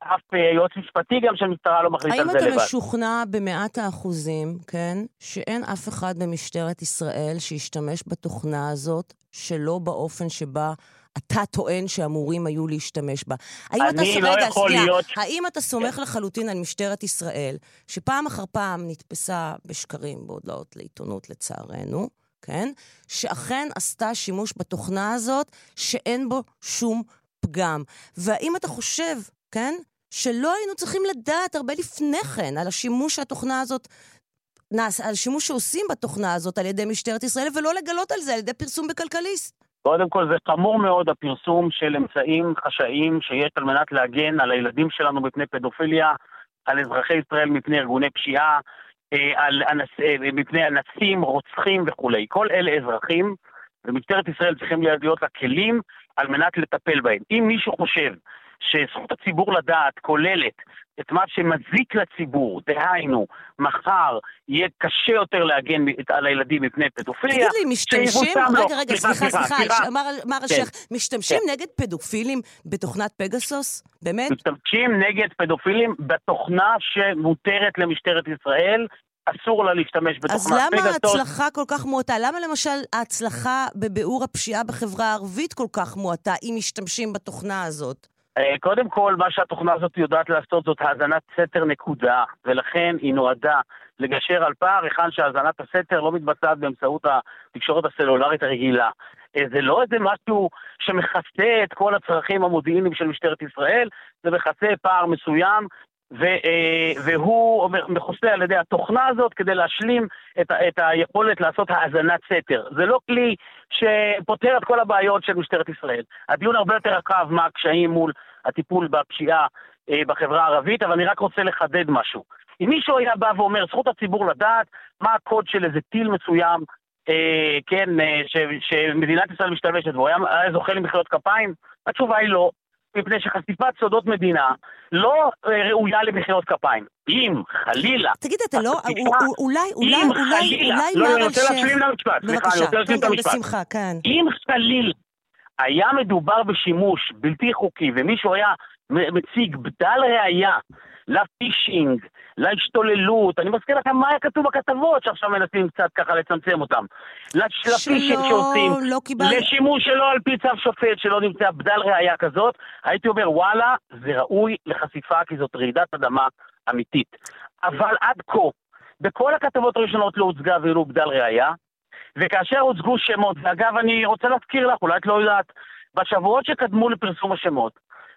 אף אה, יועץ משפטי גם של משטרה לא מחליט האם על זה אתה לבד. משוכנע במאת האחוזים, כן, שאין אף אחד במשטרת ישראל שישתמש בתוכנה הזאת שלא באופן שבה אתה טוען שאמורים היו להשתמש בה? האם אני אתה, ס- לא רגע, יכול שנייה, להיות- האם אתה סומך לחלוטין על משטרת ישראל, שפעם אחר פעם נתפסה בשקרים בהודעות לעיתונות לצערנו, כן? שאכן עשתה שימוש בתוכנה הזאת שאין בו שום פגם. והאם אתה חושב, כן, שלא היינו צריכים לדעת הרבה לפני כן על השימוש שהתוכנה הזאת, נעש, על שימוש שעושים בתוכנה הזאת על ידי משטרת ישראל, ולא לגלות על זה על ידי פרסום בכלכליסט. קודם כל זה חמור מאוד הפרסום של אמצעים חשאיים שיש על מנת להגן על הילדים שלנו מפני פדופיליה, על אזרחי ישראל מפני ארגוני פשיעה, אה, על אנס, אה, מפני אנסים, רוצחים וכולי. כל אלה אזרחים, ומשטרת ישראל צריכים להיות לה כלים על מנת לטפל בהם. אם מישהו חושב שזכות הציבור לדעת כוללת את מה שמזיק לציבור, דהיינו, מחר יהיה קשה יותר להגן על הילדים מפני פדופיליה, תגיד לי, משתמשים, לו. רגע, רגע, סליחה, סליחה. אמר כן. השייח, משתמשים כן. נגד פדופילים בתוכנת פגסוס? באמת? משתמשים נגד פדופילים בתוכנה שמותרת למשטרת ישראל, אסור לה להשתמש בתוכנת אז למה פגסוס. ההצלחה כל כך מועטה? למה למשל ההצלחה בביעור הפשיעה בחברה הערבית כל כך מועטה, אם משתמשים בתוכנה הזאת? אה, קודם כל, מה שהתוכנה הזאת יודעת לעשות זאת האזנת סתר נקודה, ולכן היא נועדה לגשר על פער היכן שהאזנת הסתר לא מתבצעת באמצעות התקשורת הסלולרית הרגילה. אה, זה לא איזה משהו שמכסה את כל הצרכים המודיעיניים של משטרת ישראל, זה מכסה פער מסוים, ו, אה, והוא מכוסה על ידי התוכנה הזאת כדי להשלים את, את היכולת לעשות האזנת סתר. זה לא כלי שפותר את כל הבעיות של משטרת ישראל. הדיון הרבה יותר רחב מה הקשיים מול הטיפול בפשיעה אה, בחברה הערבית, אבל אני רק רוצה לחדד משהו. אם מישהו היה בא ואומר, זכות הציבור לדעת מה הקוד של איזה טיל מסוים, אה, כן, אה, ש, שמדינת ישראל משתמשת בו, היה, היה זוכה למחיאות כפיים? התשובה היא לא, מפני שחשיפת סודות מדינה לא אה, ראויה למחיאות כפיים. אם, חלילה, תגיד, אתה לא, אולי, אולי, אולי, חלילה, אולי לא, אני רוצה להשלים את המשפט, סליחה, אני רוצה להשלים את המשפט. כן. אם חליל היה מדובר בשימוש בלתי חוקי ומישהו היה מציג בדל ראייה לפישינג, להשתוללות, אני מזכיר לכם מה היה כתוב בכתבות שעכשיו מנסים קצת ככה לצמצם אותם. לפישינג שעושים, לא קיבלנו. לשימוש שלא על פי צו שופט שלא נמצא בדל ראייה כזאת, הייתי אומר וואלה, זה ראוי לחשיפה כי זאת רעידת אדמה אמיתית. אבל עד כה, בכל הכתבות הראשונות לא הוצגה ולו בדל ראייה, וכאשר הוצגו שמות, ואגב, אני רוצה להזכיר לך, אולי את לא יודעת, בשבועות שקדמו לפרסום השמות,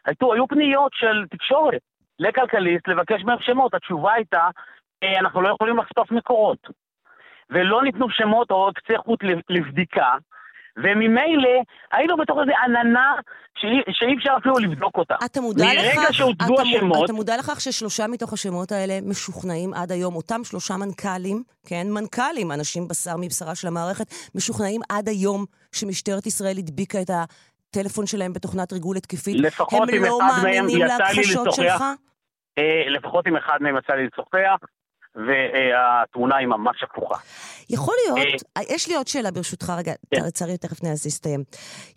היו, היו פניות של תקשורת לכלכליסט לבקש מהם שמות. התשובה הייתה, אה, אנחנו לא יכולים לחשוף מקורות. ולא ניתנו שמות או קצה חוט לב- לבדיקה, וממילא היינו בתוך איזו עננה שאי, שאי אפשר אפילו לבדוק אותה. אתה מודע מרגע לכך, שהוצגו אתה, מ- השמות, אתה מודע לכך ששלושה מתוך השמות האלה משוכנעים עד היום, אותם שלושה מנכ"לים, כן, מנכ"לים, אנשים בשר מבשרה של המערכת, משוכנעים עד היום שמשטרת ישראל הדביקה את הטלפון שלהם בתוכנת ריגול התקפית. לפחות הם עם לא אחד מהם מאמינים יצא לי להכחשות לשוחח. שלך? אה, לפחות עם אחד מהם יצא לי לשוחח, והתמונה היא ממש הפוכה. יכול להיות, יש לי עוד שאלה ברשותך, רגע, כן. לצערי תכף להסתיים.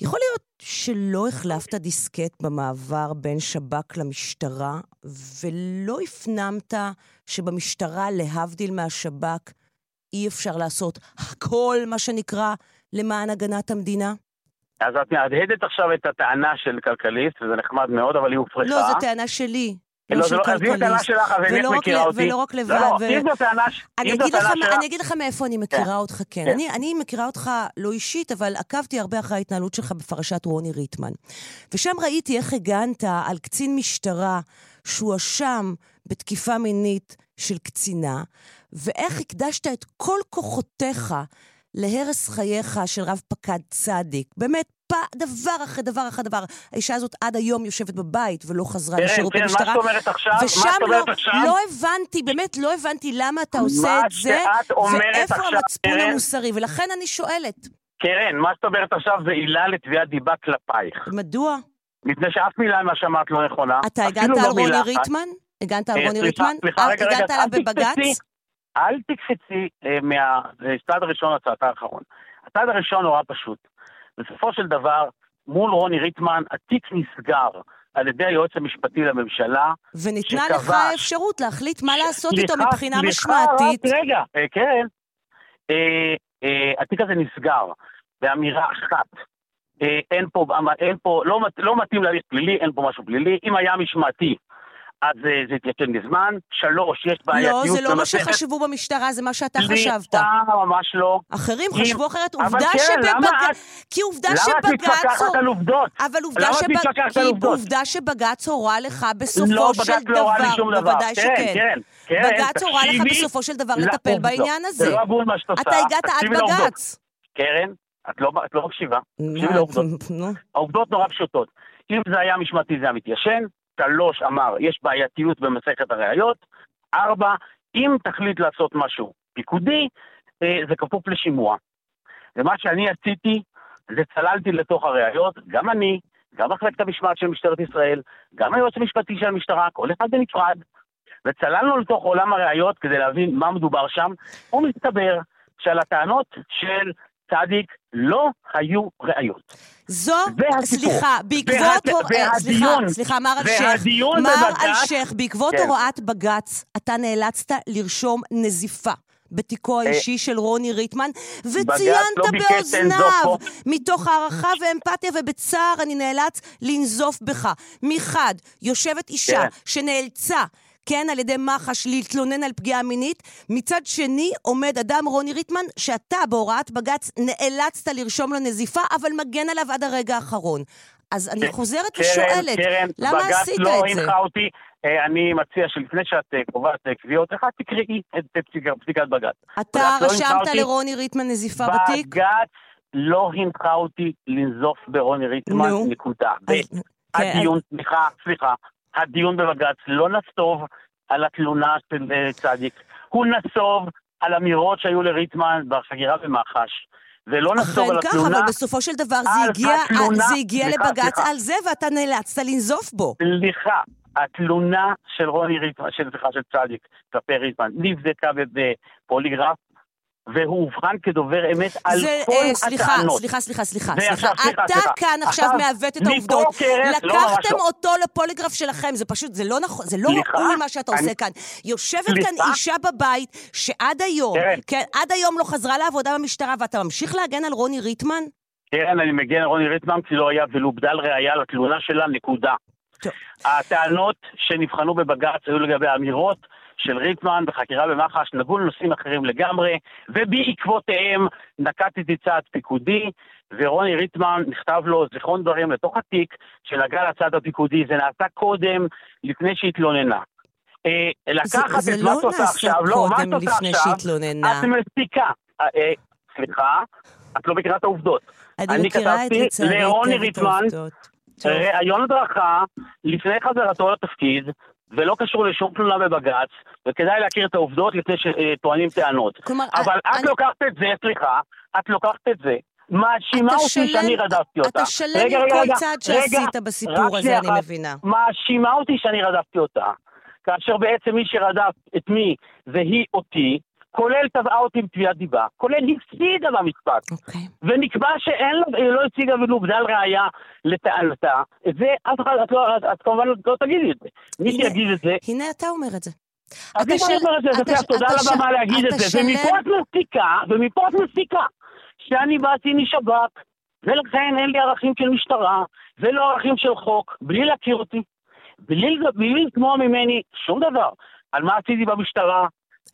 יכול להיות שלא החלפת דיסקט במעבר בין שב"כ למשטרה, ולא הפנמת שבמשטרה, להבדיל מהשב"כ, אי אפשר לעשות הכל, מה שנקרא, למען הגנת המדינה? אז את מהדהדת עכשיו את הטענה של כלכליסט, וזה נחמד מאוד, אבל היא הופרכה. לא, זו טענה שלי. לא, לא זה של לא, אז אם כלכליסט. שלך, אז רק מכירה אותי? ולא רק לבד. לא, לא, אם זו טענה אני טענה שלך... אני אגיד לך מאיפה אני מכירה אותך, כן. כן. אני, אני מכירה אותך לא אישית, אבל עקבתי הרבה אחרי ההתנהלות שלך בפרשת רוני ריטמן. ושם ראיתי איך הגנת על קצין משטרה שהואשם בתקיפה מינית של קצינה, ואיך הקדשת את כל כוחותיך להרס חייך של רב פקד צדיק. באמת, דבר אחרי דבר אחרי דבר. האישה הזאת עד היום יושבת בבית ולא חזרה קרן, לשירות מה במשטרה. אומרת עכשיו, מה ושם שאת אומרת לא, עכשיו- לא הבנתי, באמת לא הבנתי למה אתה עושה את זה, ואיפה עכשיו, המצפון קרן- המוסרי, ולכן אני שואלת, קרן, מה שאת אומרת עכשיו זה עילה לתביעת דיבה כלפייך. מדוע? מפני שאף מילה ממה שאמרת לא נכונה. אתה הגנת לא על רוני. ריטמן? הגנת על אה, רוני ריטמן? אה, הגנת עליו. בבג"ץ? אל תקפצי אה, מהצעד הראשון לצעד האחרון. הצעד הראשון נורא פשוט. בסופו של דבר, מול רוני ריטמן, התיק נסגר על ידי היועץ המשפטי לממשלה. וניתנה שקבע- לך האפשרות להחליט מה לעשות איתו סליחה, מבחינה סליחה, משמעתית. רק רגע, אה, קרן, אה, אה, התיק הזה נסגר באמירה אחת. אה, אין פה, אין פה, לא, לא מתאים להליך פלילי, אין פה משהו פלילי. אם היה משמעתי, אז אה, זה התיישן מזמן. שלוש, יש בעייתיות לא, זה לא מה שחשבו במשטרה, זה מה שאתה חשבת. סליחה, ממש לא. אחרים חשבו אחרת. עובדה כן, שבבג"ץ... את- כי עובדה למה את שבג"ץ... מתווכחת על עובדות? אבל עובדה למה את כי על עובדות? עובדה שבג"ץ הורה לך לא, בסופו של בג"ץ לא הורה לי שום דבר, דבר. בוודאי כן, שכן. כן, כן, בג"ץ הורה לך בסופו של דבר. לטפל בעניין הזה. זה לא הגון מה שאת עושה. אתה הגעת עד. בג"ץ. קרן, את לא, את לא מקשיבה. תקשיבי לעובדות. העובדות נורא פשוטות. אם זה היה משמעתי זה היה מתיישן. שלוש, אמר, יש בעייתיות במסכת הראיות. ארבע, אם תחליט לעשות משהו פיקודי, אה, זה כפוף לשימוע. ומה שאני עשיתי, זה צללתי לתוך הראיות, גם אני, גם מחלקת המשמעת של משטרת ישראל, גם היועץ המשפטי של המשטרה, כל אחד בנפרד, וצללנו לתוך עולם הראיות כדי להבין מה מדובר שם, ומסתבר שעל הטענות של צדיק לא היו ראיות. זו. סליחה, בעקבות, אה, סליחה, סליחה, מר אלשיך, מר בבג"ץ- אלשיך, בעקבות כן. הוראת בג"ץ, אתה נאלצת לרשום נזיפה. בתיקו האישי של רוני ריטמן, וציינת לא ביקש באוזניו. מתוך הערכה ואמפתיה ובצער אני נאלץ לנזוף בך. מחד, יושבת אישה כן. שנאלצה כן, על ידי מח"ש להתלונן על פגיעה מינית. מצד שני, עומד אדם, רוני ריטמן, שאתה בהוראת בג"ץ נאלצת לרשום לו נזיפה, אבל מגן עליו עד הרגע האחרון. אז אני חוזרת קרן, ושואלת, קרן, למה בג"ץ עשית לא את זה? הנחה אותי. אה, אני מציע שלפני שאת אה, קובעת אה, קביעות לך, תקראי את פסיקת- בג"ץ. אתה את לא רשמת. לרוני ריטמן נזיפה בתיק? בג"ץ לא הנחה אותי לנזוף ברוני ריטמן. נקודה. ב', כן, הדיון, סליחה, סליחה, הדיון בבג"ץ לא נסוב על התלונה של אה, צדיק, הוא נסוב על אמירות שהיו לריטמן בחקירה במח"ש, ולא אכן על כך, התלונה. אבל בסופו של דבר זה הגיע, התלונה- זה הגיע סליחה, לבג"ץ סליחה. על זה, ואתה נאלצת לנזוף בו. סליחה, התלונה של רוני ריטמן, של, סליחה, של צדיק כלפי ריטמן, נבדקה בפוליגרף, והוא אובחן כדובר אמת על זה, כל אה, סליחה, הטענות. סליחה, סליחה, סליחה, סליחה. סליחה, אתה סליחה. כאן עכשיו מעוות את העובדות. לא, לקחתם לא. אותו לפוליגרף שלכם, זה פשוט, זה לא נכון, זה לא ראוי מה שאתה אני- עושה כאן. יושבת סליחה? כאן אישה בבית, שעד היום, קרן. כן, עד היום לא חזרה לעבודה במשטרה, ואתה ממשיך להגן על רוני ריטמן? קרן, אני מגן על רוני ריטמן כי לא היה ולו בדל ראייה לתלונה שלה, נקודה. טוב. הטענות שנבחנו בבג"ץ היו לגבי האמירות של ריטמן בחקירה במח"ש, נגעו לנושאים אחרים לגמרי, ובעקבותיהם נקטתי צעד פיקודי, ורוני ריטמן נכתב לו זיכרון דברים לתוך התיק שנגע לצעד הפיקודי, זה נעשה קודם, לפני שהתלוננה. אה, לקחת את לא מה שאת עושה נעשה עכשיו, לא, מה קודם שאת עושה עכשיו. את מסיקה. אה, אה, סליחה, את לא מכירה את העובדות. אני כתבתי לרוני ריטמן. ראיון הדרכה לפני חזרתו לתפקיד, ולא קשור לשום תלונה בבג"ץ, וכדאי להכיר את העובדות לפני שטוענים טענות. כלומר, אבל אני- את לוקחת את זה, סליחה, את לוקחת את זה, מאשימה אותי שלם- שאני רדפתי אותה. אתה שלם רגע, עם כל צעד שעשית בסיפור הזה, אני. מבינה. מאשימה אותי שאני רדפתי אותה, כאשר בעצם מי שרדף את מי והיא אותי, כולל תבעה אותי עם תביעת דיבה, כולל הפסידה במשפט. אוקיי. ונקבע שאין לו, היא לא הציגה ולו בדל ראייה לטענתה, את זה אף אחד, את, לא, את, את כמובן לא תגידי את זה. מי שיגיד את זה, הנה אתה אומר את זה. אז אתה מי של- שאומר את זה, אז בסדר, תודה על הבמה להגיד את זה. ומפה את מסיקה, ומפה את מסיקה, שאני באתי משב"כ, ולכן אין לי ערכים של משטרה, ולא ערכים של חוק, בלי להכיר אותי, בלי, בלי לתמוע ממני שום דבר. על מה עשיתי במשטרה,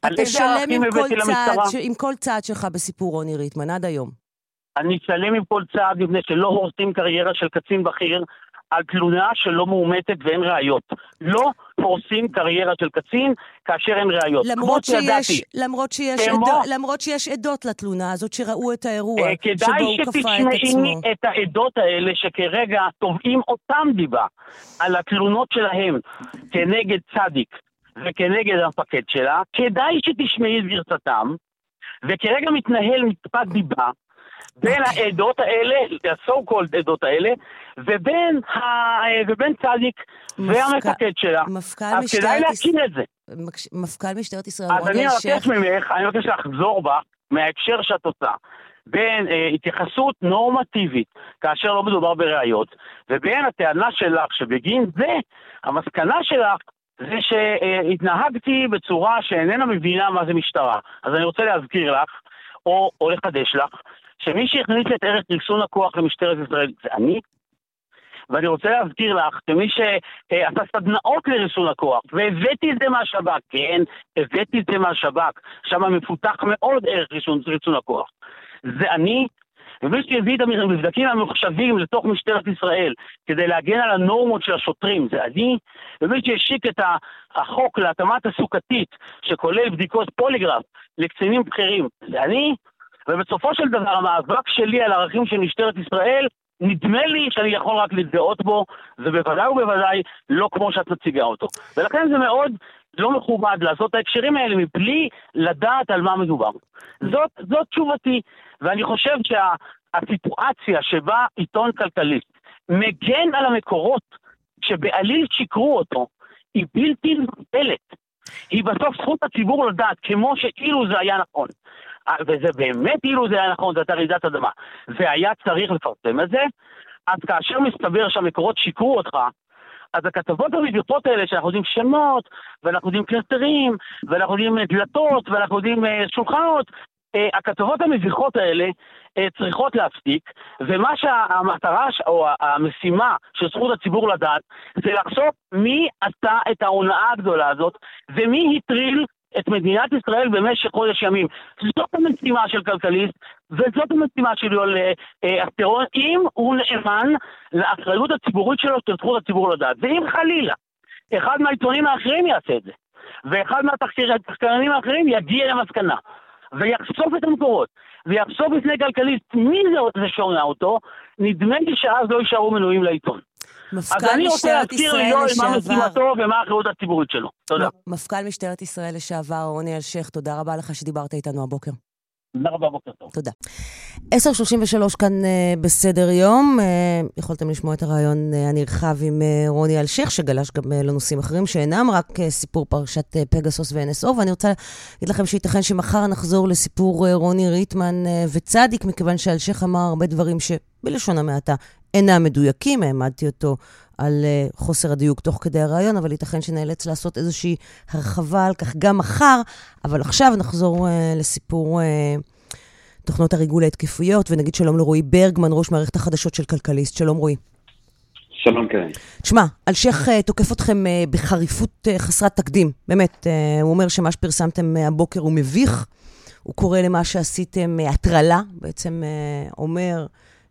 אתה שלם עם כל, צעד. ש... עם כל צעד שלך בסיפור רוני ריטמן עד היום. אני שלם עם כל צעד מפני שלא הורסים קריירה של קצין בכיר על תלונה שלא מאומתת ואין ראיות. לא הורסים קריירה של קצין כאשר אין ראיות. למרות שידעתי. שיש, למרות, שיש כמו- עדו, למרות שיש עדות לתלונה הזאת שראו את האירוע, אה, שבו כדאי הוא כפה את שתשמעי עצמו. את העדות האלה שכרגע תובעים אותם דיבה על התלונות שלהם כנגד צדיק וכנגד המפקד שלה, כדאי שתשמעי את גרסתם, וכרגע מתנהל משפט דיבה בין אוקיי. העדות האלה, ה-so called עדות האלה, ובין, ה... ובין צדיק מפכ"ל- והמפקד שלה. מפכ"ל אז משטרת כדאי ישראל- להכיר את זה. מפכ"ל משטרת ישראל אז אני מבקש ממך, אני מבקש לחזור בה מההקשר שאת עושה. בין אה, התייחסות נורמטיבית, כאשר לא מדובר בראיות, ובין הטענה שלך שבגין זה, המסקנה שלך זה שהתנהגתי בצורה שאיננה מבינה מה זה משטרה. אז אני רוצה להזכיר לך, או, או לחדש לך, שמי שהכניס את ערך ריסון הכוח למשטרת ישראל זה אני, ואני רוצה להזכיר לך שמי שעשה סדנאות לריסון הכוח, והבאתי את זה מהשב"כ, כן, הבאתי את זה מהשב"כ, שם מפותח מאוד ערך ריסון, ריסון הכוח. זה אני, ומי שהביא את המבדקים הממוחשבים לתוך משטרת ישראל כדי להגן על הנורמות של השוטרים, זה אני, ומי שהשיק את החוק להתאמה תעסוקתית, שכולל בדיקות פוליגרף לקצינים בכירים, זה אני, ובסופו של דבר המאבק שלי על הערכים של משטרת ישראל, נדמה לי שאני יכול רק להתגאות בו, ובוודאי ובוודאי לא כמו שאת מציגה אותו. ולכן זה מאוד לא מכובד לעשות את ההקשרים האלה מבלי לדעת על מה מדובר. זאת, זאת תשובתי, ואני חושב שהסיטואציה שבה עיתון כלכליסט מגן על המקורות שבעליל שיקרו אותו, היא בלתי מבטלת. היא בסוף זכות הציבור לדעת, כמו שאילו זה היה נכון. אה, וזה באמת אילו זה היה נכון, זו הייתה רעידת אדמה. והיה צריך לפרסם את זה, אז כאשר מסתבר שהמקורות שיקרו אותך, אז הכתבות המביכות האלה, שאנחנו יודעים שמות, ואנחנו יודעים קלסטרים, ואנחנו יודעים אה, דלתות, ואנחנו יודעים אה, שולחנות, הכתבות המביכות האלה צריכות להפסיק, ומה שהמטרה או המשימה של זכות הציבור לדעת, זה לחשוף מי עשה את ההונאה הגדולה הזאת, ומי הטריל את מדינת ישראל במשך חודש ימים. זאת המשימה של כלכליסט, וזאת המשימה של יואל אסטרון, אם הוא נאמן לאחריות הציבורית שלו של זכות הציבור לדעת. ואם חלילה, אחד מהעיתונים האחרים יעשה את זה, ואחד מהתחקרנים האחרים יגיע למסקנה, ויחשוף את המקורות, ויחשוף בפני כלכליסט מי זה שומע אותו, נדמה לי שאז לא יישארו מנויים לעיתון. מפכ"ל משטרת ישראל לשעבר... אז אני רוצה להזכיר ליואל מה משימתו ומה האחריות הציבורית שלו. תודה. מפכ"ל משטרת ישראל לשעבר, רוני אלשיך, תודה רבה לך שדיברת איתנו הבוקר. תודה רבה, בוקר טוב. תודה. 10.33 כאן uh, בסדר יום. Uh, יכולתם לשמוע את הרעיון uh, הנרחב עם uh, רוני אלשיך, שגלש גם uh, לנושאים אחרים שאינם רק uh, סיפור פרשת uh, פגסוס ו-NSO, ואני רוצה להגיד לכם שייתכן שמחר נחזור לסיפור uh, רוני ריטמן uh, וצדיק, מכיוון שאלשיך אמר הרבה דברים שבלשון המעטה אינם מדויקים, העמדתי אותו על uh, חוסר הדיוק תוך כדי הרעיון, אבל ייתכן שנאלץ לעשות איזושהי הרחבה על כך גם מחר, אבל עכשיו נחזור uh, לסיפור uh, תוכנות הריגול ההתקפויות, ונגיד שלום לרועי ברגמן, ראש מערכת החדשות של כלכליסט. שלום רועי. שלום קרן. תשמע, אלשיך תוקף אתכם בחריפות חסרת תקדים, באמת. הוא אומר שמה שפרסמתם הבוקר הוא מביך. הוא קורא למה שעשיתם הטרלה, בעצם אומר...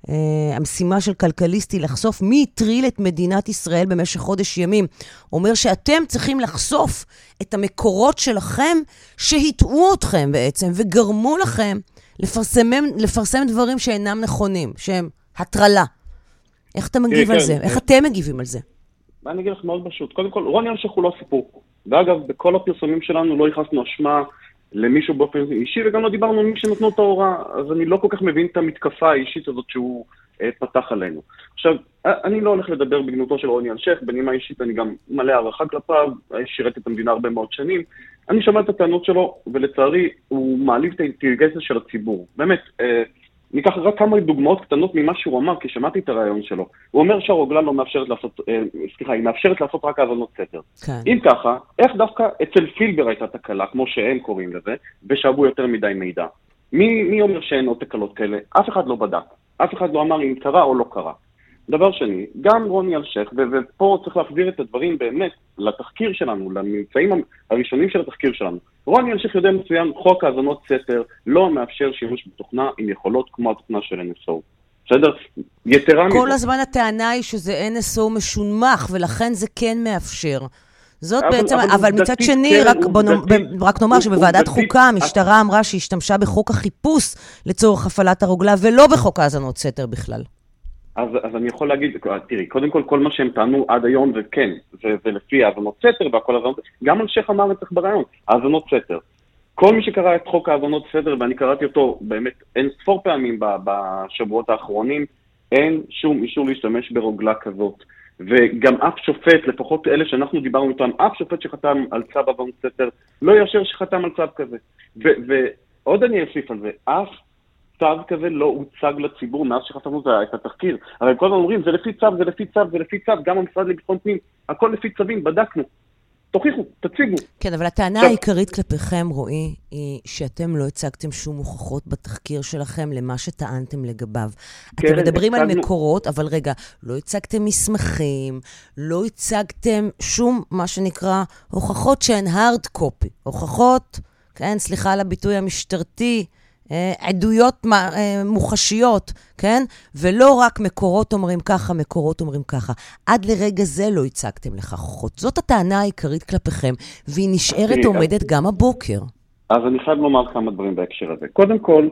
Uh, המשימה של כלכליסט היא לחשוף מי הטריל את מדינת ישראל במשך חודש ימים. אומר שאתם צריכים לחשוף את המקורות שלכם שהטעו אתכם בעצם וגרמו לכם לפרסם, לפרסם דברים שאינם נכונים, שהם הטרלה. איך אתה מגיב כן, על כן, זה? איך אתם מגיבים על זה? אני אגיד לך מאוד פשוט. קודם כל, רוני אלשיך הוא לא סיפור. ואגב, בכל הפרסומים שלנו לא ייחסנו אשמה למישהו באופן אישי, וגם לא דיברנו עם מי שנתנו את ההוראה, אז אני לא כל כך מבין את המתקפה האישית הזאת שהוא אה, פתח עלינו. עכשיו, אה, אני לא הולך לדבר בגנותו של רוני אלשיך, בנימה אישית אני גם מלא הערכה כלפיו, שירת את המדינה הרבה מאוד שנים. אני שומע את הטענות שלו, ולצערי הוא מעליב את האינטליגנציה של הציבור. באמת, אה, ניקח רק כמה דוגמאות קטנות ממה שהוא אמר, כי שמעתי את הרעיון שלו. הוא אומר שהרוגלה לא מאפשרת לעשות, אה, סליחה, היא מאפשרת לעשות רק האזנות סתר. כן. אם ככה, איך דווקא אצל פילבר הייתה תקלה, כמו שהם קוראים לזה, ושאבו יותר מדי מידע? מי, מי אומר שאין עוד תקלות כאלה? אף אחד לא בדק. אף אחד לא אמר אם קרה או לא קרה. דבר שני, גם רוני אלשיך, ופה צריך להחזיר את הדברים באמת לתחקיר שלנו, לממצאים הראשונים של התחקיר שלנו. רוני אלשיך יודע מצוין, חוק האזנות סתר לא מאפשר שימוש בתוכנה עם יכולות כמו התוכנה של NSO. בסדר? יתרה מזה. כל הזמן הטענה היא שזה NSO משונמך, ולכן זה כן מאפשר. זאת אבל, בעצם, אבל, אבל מצד שני, כן, רק, בוא עובדתי, רק נאמר שבוועדת חוקה המשטרה אמרה שהיא השתמשה בחוק החיפוש לצורך הפעלת הרוגלה, ולא בחוק האזנות סתר בכלל. אז, אז אני יכול להגיד, תראי, קודם כל, כל מה שהם טענו עד היום זה כן, זה, זה לפי האזנות סתר והכל האזנות, גם אלשיך אמר את זה ברעיון, האזנות סתר. כל מי שקרא את חוק האזנות סתר, ואני קראתי אותו באמת אין ספור פעמים בשבועות האחרונים, אין שום אישור להשתמש ברוגלה כזאת. וגם אף שופט, לפחות אלה שאנחנו דיברנו איתם, אף שופט שחתם על צו האזנות סתר, לא יאשר שחתם על צו כזה. ועוד אני אוסיף על זה, אף צו כזה לא הוצג לציבור מאז שחתמנו את התחקיר. הרי כל הזמן אומרים, זה לפי צו, זה לפי צו, זה לפי צו, גם המשרד לביטחון פנים, הכל לפי צווים, בדקנו. תוכיחו, תציגו. כן, אבל הטענה העיקרית כלפיכם, רועי, היא שאתם לא הצגתם שום הוכחות בתחקיר שלכם למה שטענתם לגביו. כן, אתם מדברים הצגנו... על מקורות, אבל רגע, לא הצגתם מסמכים, לא הצגתם שום, מה שנקרא, הוכחות שהן hard copy. הוכחות, כן, סליחה על הביטוי המשטרתי, עדויות אה, מוחשיות, כן? ולא רק מקורות אומרים ככה, מקורות אומרים ככה. עד לרגע זה לא הצגתם לכך הוכחות. זאת הטענה העיקרית כלפיכם, והיא נשארת עומדת גם הבוקר. אז אני חייב לומר כמה דברים בהקשר הזה. קודם כל,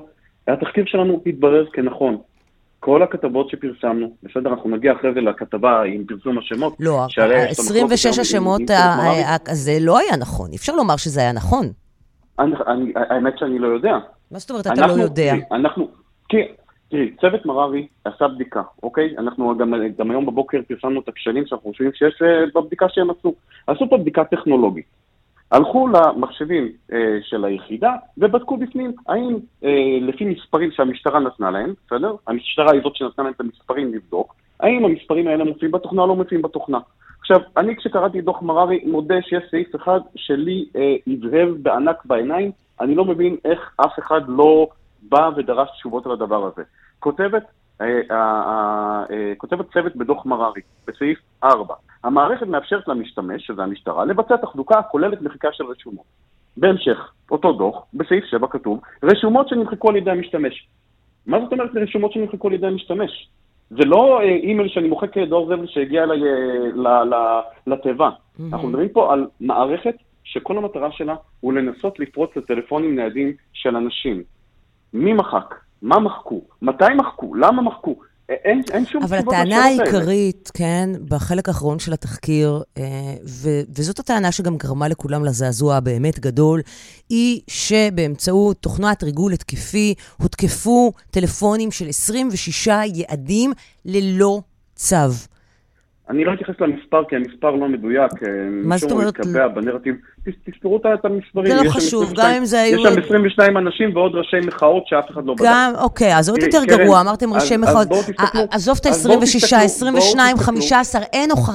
התחקיר שלנו התברר כנכון. כל הכתבות שפרסמנו, בסדר, אנחנו נגיע אחרי זה לכתבה עם פרסום השמות. לא, 26 השמות, זה לא היה נכון. אי אפשר לומר שזה היה נכון. האמת שאני לא יודע. מה זאת אומרת אתה לא יודע? אנחנו, כי תראי, צוות מררי עשה בדיקה, אוקיי? אנחנו גם, גם היום בבוקר פרסמנו את הכשלים שאנחנו חושבים שיש אה, בבדיקה שהם עשו. עשו פה בדיקה טכנולוגית. הלכו למחשבים אה, של היחידה ובדקו בפנים האם אה, לפי מספרים שהמשטרה נתנה להם, בסדר? המשטרה היא זאת שנתנה להם את המספרים לבדוק, האם המספרים האלה מופיעים בתוכנה או לא מופיעים בתוכנה. עכשיו, אני כשקראתי את דוח מררי מודה שיש סעיף אחד שלי אה, הבהב בענק בעיניים, אני לא מבין איך אף אחד לא בא ודרש תשובות על הדבר הזה. כותבת, אה, אה, אה, כותבת צוות בדוח מררי, בסעיף 4, המערכת מאפשרת למשתמש, שזה המשטרה, לבצע תחזוקה הכוללת מחיקה של רשומות. בהמשך, אותו דוח, בסעיף 7 כתוב, רשומות שנמחקו על ידי המשתמש. מה זאת אומרת רשומות שנמחקו על ידי המשתמש? זה לא אימייל שאני מוחק דור זבל שהגיע אליי לתיבה. Mm-hmm. אנחנו מדברים פה על מערכת שכל המטרה שלה הוא לנסות לפרוץ לטלפונים ניידים של אנשים. מי מחק? מה מחקו? מתי מחקו? למה מחקו? אין, אין שום אבל הטענה העיקרית, כן, בחלק האחרון של התחקיר, אה, ו- וזאת הטענה שגם גרמה לכולם לזעזוע הבאמת גדול, היא שבאמצעות תוכנת ריגול התקפי הותקפו טלפונים של 26 יעדים ללא צו. אני לא אתייחס למספר, כי המספר לא מדויק. אה, מה זאת אומרת? משום הוא בנרטיב. תספרו את המספרים. זה לא חשוב, גם אם זה היו... יש שם 22 אנשים ועוד ראשי מחאות שאף אחד לא בדק. גם, אוקיי, אז עוד יותר גרוע, אמרתם ראשי מחאות. עזוב את ה-26, 22, 15,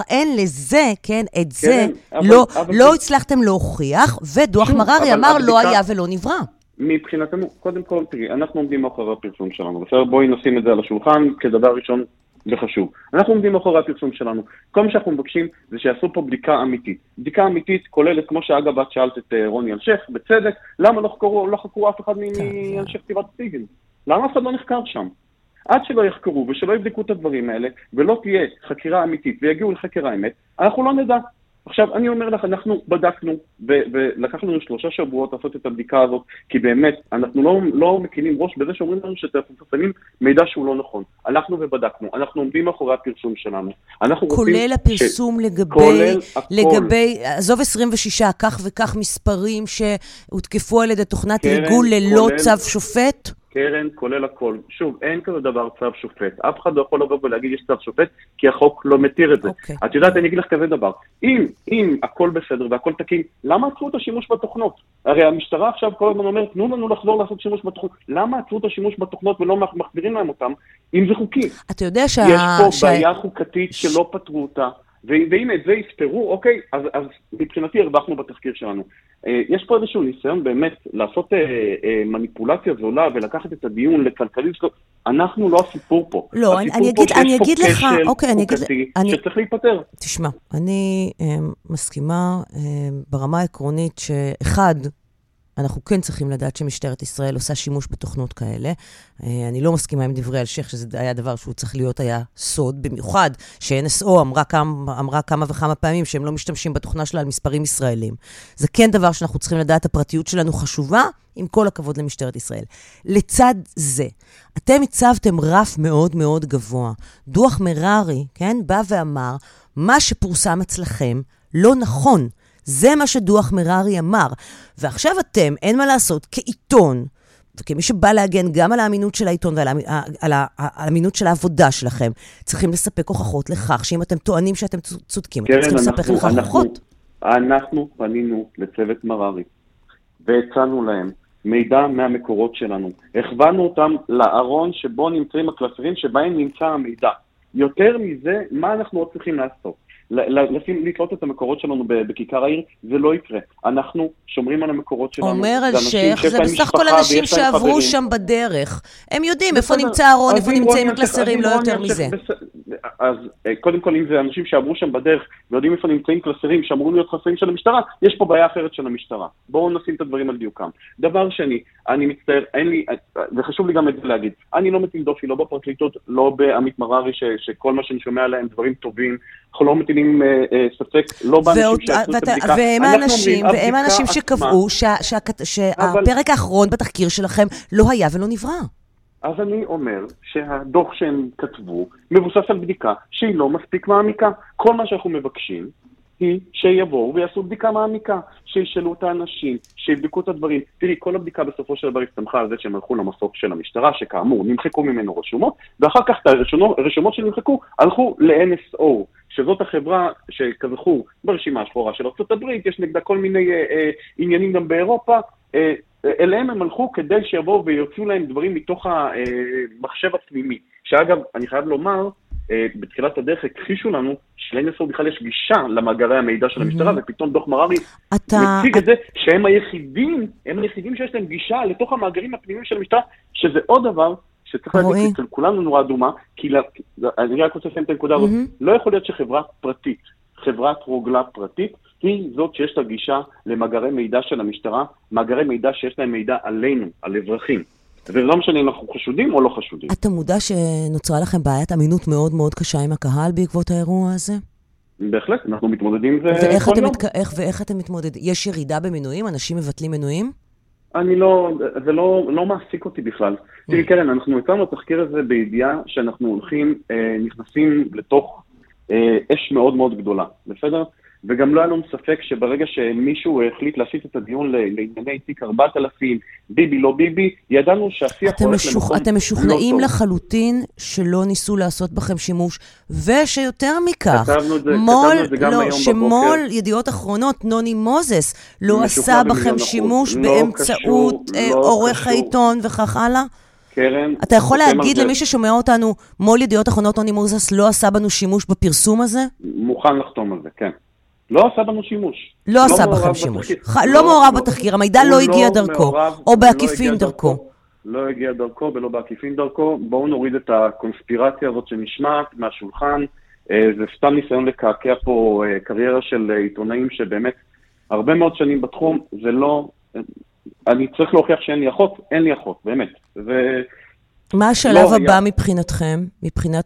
אין לזה, כן, את זה לא, לא הצלחתם להוכיח, ודוח מררי אמר לא היה ולא נברא. מבחינתנו, קודם כל, תראי, אנחנו עומדים מאחורי הפרסום שלנו, בסדר? בואי נשים את זה על השולחן כדבר ראשון זה חשוב. אנחנו עומדים מאחורי הפרסום שלנו. כל מה שאנחנו מבקשים זה שיעשו פה בדיקה אמיתית. בדיקה אמיתית כוללת, כמו שאגב את שאלת את אה, רוני אלשיך, בצדק, למה לא חקרו, לא חקרו אף אחד מאנשי כתיבת הסיגל? למה אף אחד לא נחקר שם? עד שלא יחקרו ושלא יבדקו את הדברים האלה, ולא תהיה חקירה אמיתית ויגיעו לחקר האמת, אנחנו לא נדע. עכשיו, אני אומר לך, אנחנו בדקנו, ולקח לנו שלושה שבועות לעשות את הבדיקה הזאת, כי באמת, אנחנו לא, לא מקימים ראש בזה שאומרים לנו שאתם מפרסמים מידע שהוא לא נכון. הלכנו ובדקנו, אנחנו עומדים מאחורי הפרסום שלנו. כולל הפרסום ש... לגבי, כולל לגבי, עזוב 26, כך וכך מספרים שהותקפו על ידי תוכנת ריגול ללא כולל... צו שופט? קרן, כולל הכל. שוב, אין כזה דבר צו שופט. אף אחד לא יכול לבוא ולהגיד יש צו שופט, כי החוק לא מתיר את זה. Okay. אוקיי. את יודעת, אני אגיד לך כזה דבר. אם, אם הכל בסדר והכל תקין, למה עצרו את השימוש בתוכנות? הרי המשטרה עכשיו כל הזמן אומרת, תנו לנו לחזור לעשות שימוש בתוכנות. למה עצרו את השימוש בתוכנות ולא מחזירים להם אותם, אם זה חוקי? אתה יודע שה... יש פה שה... בעיה חוקתית שלא פתרו אותה. ואם את זה יפתרו, אוקיי, אז, אז מבחינתי הרווחנו בתחקיר שלנו. אה, יש פה איזשהו ניסיון באמת לעשות אה, אה, מניפולציה זולה ולקחת את הדיון לכלכלי, אנחנו לא הסיפור פה. לא, הסיפור אני, פה אגיד, אני אגיד לך, אוקיי, אני אגיד, אני, שצריך להיפטר. תשמע, אני אה, מסכימה אה, ברמה העקרונית שאחד, אנחנו כן צריכים לדעת שמשטרת ישראל עושה שימוש בתוכנות כאלה. אה, אני לא מסכימה עם דברי אלשיך, שזה היה דבר שהוא צריך להיות היה סוד, במיוחד ש-NSO אמרה, אמרה כמה וכמה פעמים שהם לא משתמשים בתוכנה שלה על מספרים ישראלים. זה כן דבר שאנחנו צריכים לדעת, הפרטיות שלנו חשובה, עם כל הכבוד למשטרת ישראל. לצד זה, אתם הצבתם רף מאוד מאוד גבוה. דוח מררי, כן, בא ואמר, מה שפורסם אצלכם לא נכון. זה מה שדוח מררי אמר. ועכשיו אתם, אין מה לעשות, כעיתון, וכמי שבא להגן גם על האמינות של העיתון ועל על האמינות של העבודה שלכם, צריכים לספק הוכחות לכך שאם אתם טוענים שאתם צודקים, אתם צריכים לספק לכך הוכחות. אנחנו פנינו לצוות מררי והצענו להם מידע מהמקורות שלנו. הכוונו אותם לארון שבו נמצאים הקלסרים שבהם נמצא המידע. יותר מזה, מה אנחנו עוד צריכים לעשות? לשים, לתלות את המקורות שלנו בכיכר העיר, זה לא יקרה. אנחנו שומרים על המקורות שלנו. אומר אלשיך, זה בסך הכל אנשים שעברו שם בדרך. הם יודעים איפה נמצא ארון, איפה נמצאים הקלסרים, לא יותר מזה. אז אה, קודם כל, אם זה אנשים שעברו שם בדרך ויודעים איפה נמצאים קלסרים שאמורים להיות חסרים של המשטרה, יש פה בעיה אחרת של המשטרה. בואו נשים את הדברים על דיוקם. דבר שני, אני מצטער, אין לי, וחשוב לי גם את זה להגיד, אני לא מטיל דופי, לא בפרקליטות, לא בעמית מררי, ש, שכל מה שאני שומע עליהם דברים טובים, אנחנו לא מטילים אה, אה, ספק, לא באנשים שעשו את הבדיקה. והם האנשים, והם האנשים שקבעו שהפרק האחרון בתחקיר שלכם לא היה ולא נברא. אז אני אומר שהדוח שהם כתבו מבוסס על בדיקה שהיא לא מספיק מעמיקה. כל מה שאנחנו מבקשים היא שיבואו ויעשו בדיקה מעמיקה, שישאלו את האנשים, שיבדקו את הדברים. תראי, כל הבדיקה בסופו של דבר הסתמכה על זה שהם הלכו למסוף של המשטרה, שכאמור נמחקו ממנו רשומות, ואחר כך את הרשומות שנמחקו הלכו ל-NSO, שזאת החברה שכזכור ברשימה השחורה של ארה"ב, יש נגדה כל מיני אה, אה, עניינים גם באירופה. אה, אליהם הם הלכו כדי שיבואו ויוציאו להם דברים מתוך המחשב הפנימי. שאגב, אני חייב לומר, אה, בתחילת הדרך הכחישו לנו שלאנסור בכלל יש גישה למאגרי המידע של המשטרה, ופתאום דוח מררי מציג את זה שהם היחידים, הם היחידים שיש להם גישה לתוך המאגרים הפנימיים של המשטרה, שזה עוד דבר שצריך להגיד אצל כולנו נורא אדומה, כי אני רק רוצה לסיים את הנקודה הזאת, לא יכול להיות שחברה פרטית, חברת רוגלה פרטית, היא זאת שיש לה גישה למאגרי מידע של המשטרה, מאגרי מידע שיש להם מידע עלינו, על אזרחים. ולא משנה אם אנחנו חשודים או לא חשודים. אתה מודע שנוצרה לכם בעיית אמינות מאוד מאוד קשה עם הקהל בעקבות האירוע הזה? בהחלט, אנחנו מתמודדים עם זה ואיך כל יום. מתק... איך, ואיך אתם מתמודדים? יש ירידה במנויים? אנשים מבטלים מנויים? אני לא, זה לא, לא מעסיק אותי בכלל. Mm. תראי, קרן, אנחנו יצרנו התחקיר הזה בידיעה שאנחנו הולכים, אה, נכנסים לתוך אה, אש מאוד מאוד גדולה, בסדר? וגם לא היה לנו ספק שברגע שמישהו החליט להסיט את הדיון לענייני תיק 4000, ביבי לא ביבי, ידענו שהשיח הולך משוכ... למקום אתם משוכנעים לא לחלוטין שלא ניסו לעשות בכם שימוש, ושיותר מכך, זה, מול, זה גם לא, היום שמול בבוקר. ידיעות אחרונות, נוני מוזס, לא עשה בכם שימוש לא באמצעות קשור, אה, לא עורך קשור. העיתון וכך הלאה? קרן, אתה יכול להגיד. למי ששומע אותנו, מול ידיעות אחרונות נוני מוזס לא עשה בנו שימוש בפרסום הזה? מוכן לחתום על זה, כן. לא עשה בנו שימוש. לא עשה מעורב בכם שימוש. ח- לא מעורב בתחקיר, המידע לא הגיע דרכו, מעורב, או לא בעקיפין הגיע דרכו. לא הגיע דרכו ולא בעקיפין דרכו. בואו נוריד את הקונספירציה הזאת שנשמעת מהשולחן. אה, זה סתם ניסיון לקעקע פה אה, קריירה של אה, עיתונאים שבאמת הרבה מאוד שנים בתחום. זה לא... אני צריך להוכיח שאין לי אחות, אין לי אחות, באמת. זה... מה השלב לא הבא היה. מבחינתכם? מבחינת,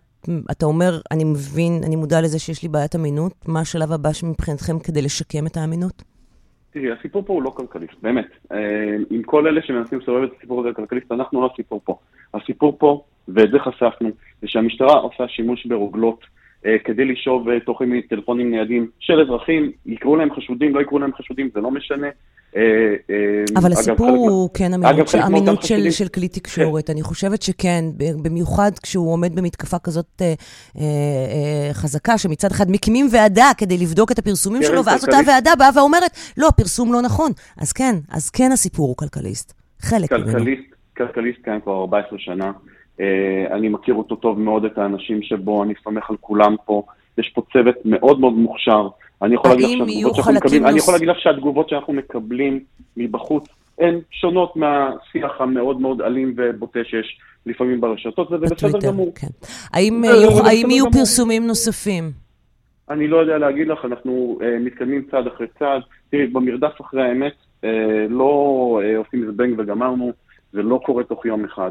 אתה אומר, אני מבין, אני מודע לזה שיש לי בעיית אמינות, מה השלב הבא מבחינתכם כדי לשקם את האמינות? תראי, הסיפור פה הוא לא כלכליסט, באמת. אה, עם כל אלה שמנסים לסובב את הסיפור הזה לכלכליסט, אנחנו לא הסיפור פה. הסיפור פה, ואת זה חשפנו, זה שהמשטרה עושה שימוש ברוגלות אה, כדי לשאוב אה, תוכן מטלפונים ניידים של אזרחים, יקראו להם חשודים, לא יקראו להם חשודים, זה לא משנה. אה, אה, אבל אגב, הסיפור חלק הוא כן אגב, אמינות, מאותם אמינות של, של כלי תקשורת. אני חושבת שכן, במיוחד כשהוא עומד במתקפה כזאת אה, אה, אה, חזקה, שמצד אחד מקימים ועדה כדי לבדוק את הפרסומים קרן שלו, ואז אותה. ועדה באה ואומרת, לא, הפרסום לא נכון. אז כן, אז כן הסיפור הוא כלכליסט. חלק ממנו. כלכליסט, כלכליסט קיים כבר 14 שנה. אה, אני מכיר אותו טוב מאוד, את האנשים שבו, אני סומך על כולם פה. יש פה צוות מאוד מאוד מוכשר. אני יכול להגיד לך שהתגובות שאנחנו מקבלים, אני יכול להגיד לך שהתגובות שאנחנו מקבלים מבחוץ הן שונות מהשיח המאוד מאוד אלים ובוטה שיש לפעמים ברשתות, וזה בסדר גמור. כן. האם יהיו- האם יהיו. פרסומים נוספים? אני לא יודע להגיד לך, אנחנו אה, מתקדמים צעד אחרי צעד. תראי, במרדף אחרי האמת, אה, לא אה, עושים זבנג וגמרנו, זה לא קורה תוך יום אחד.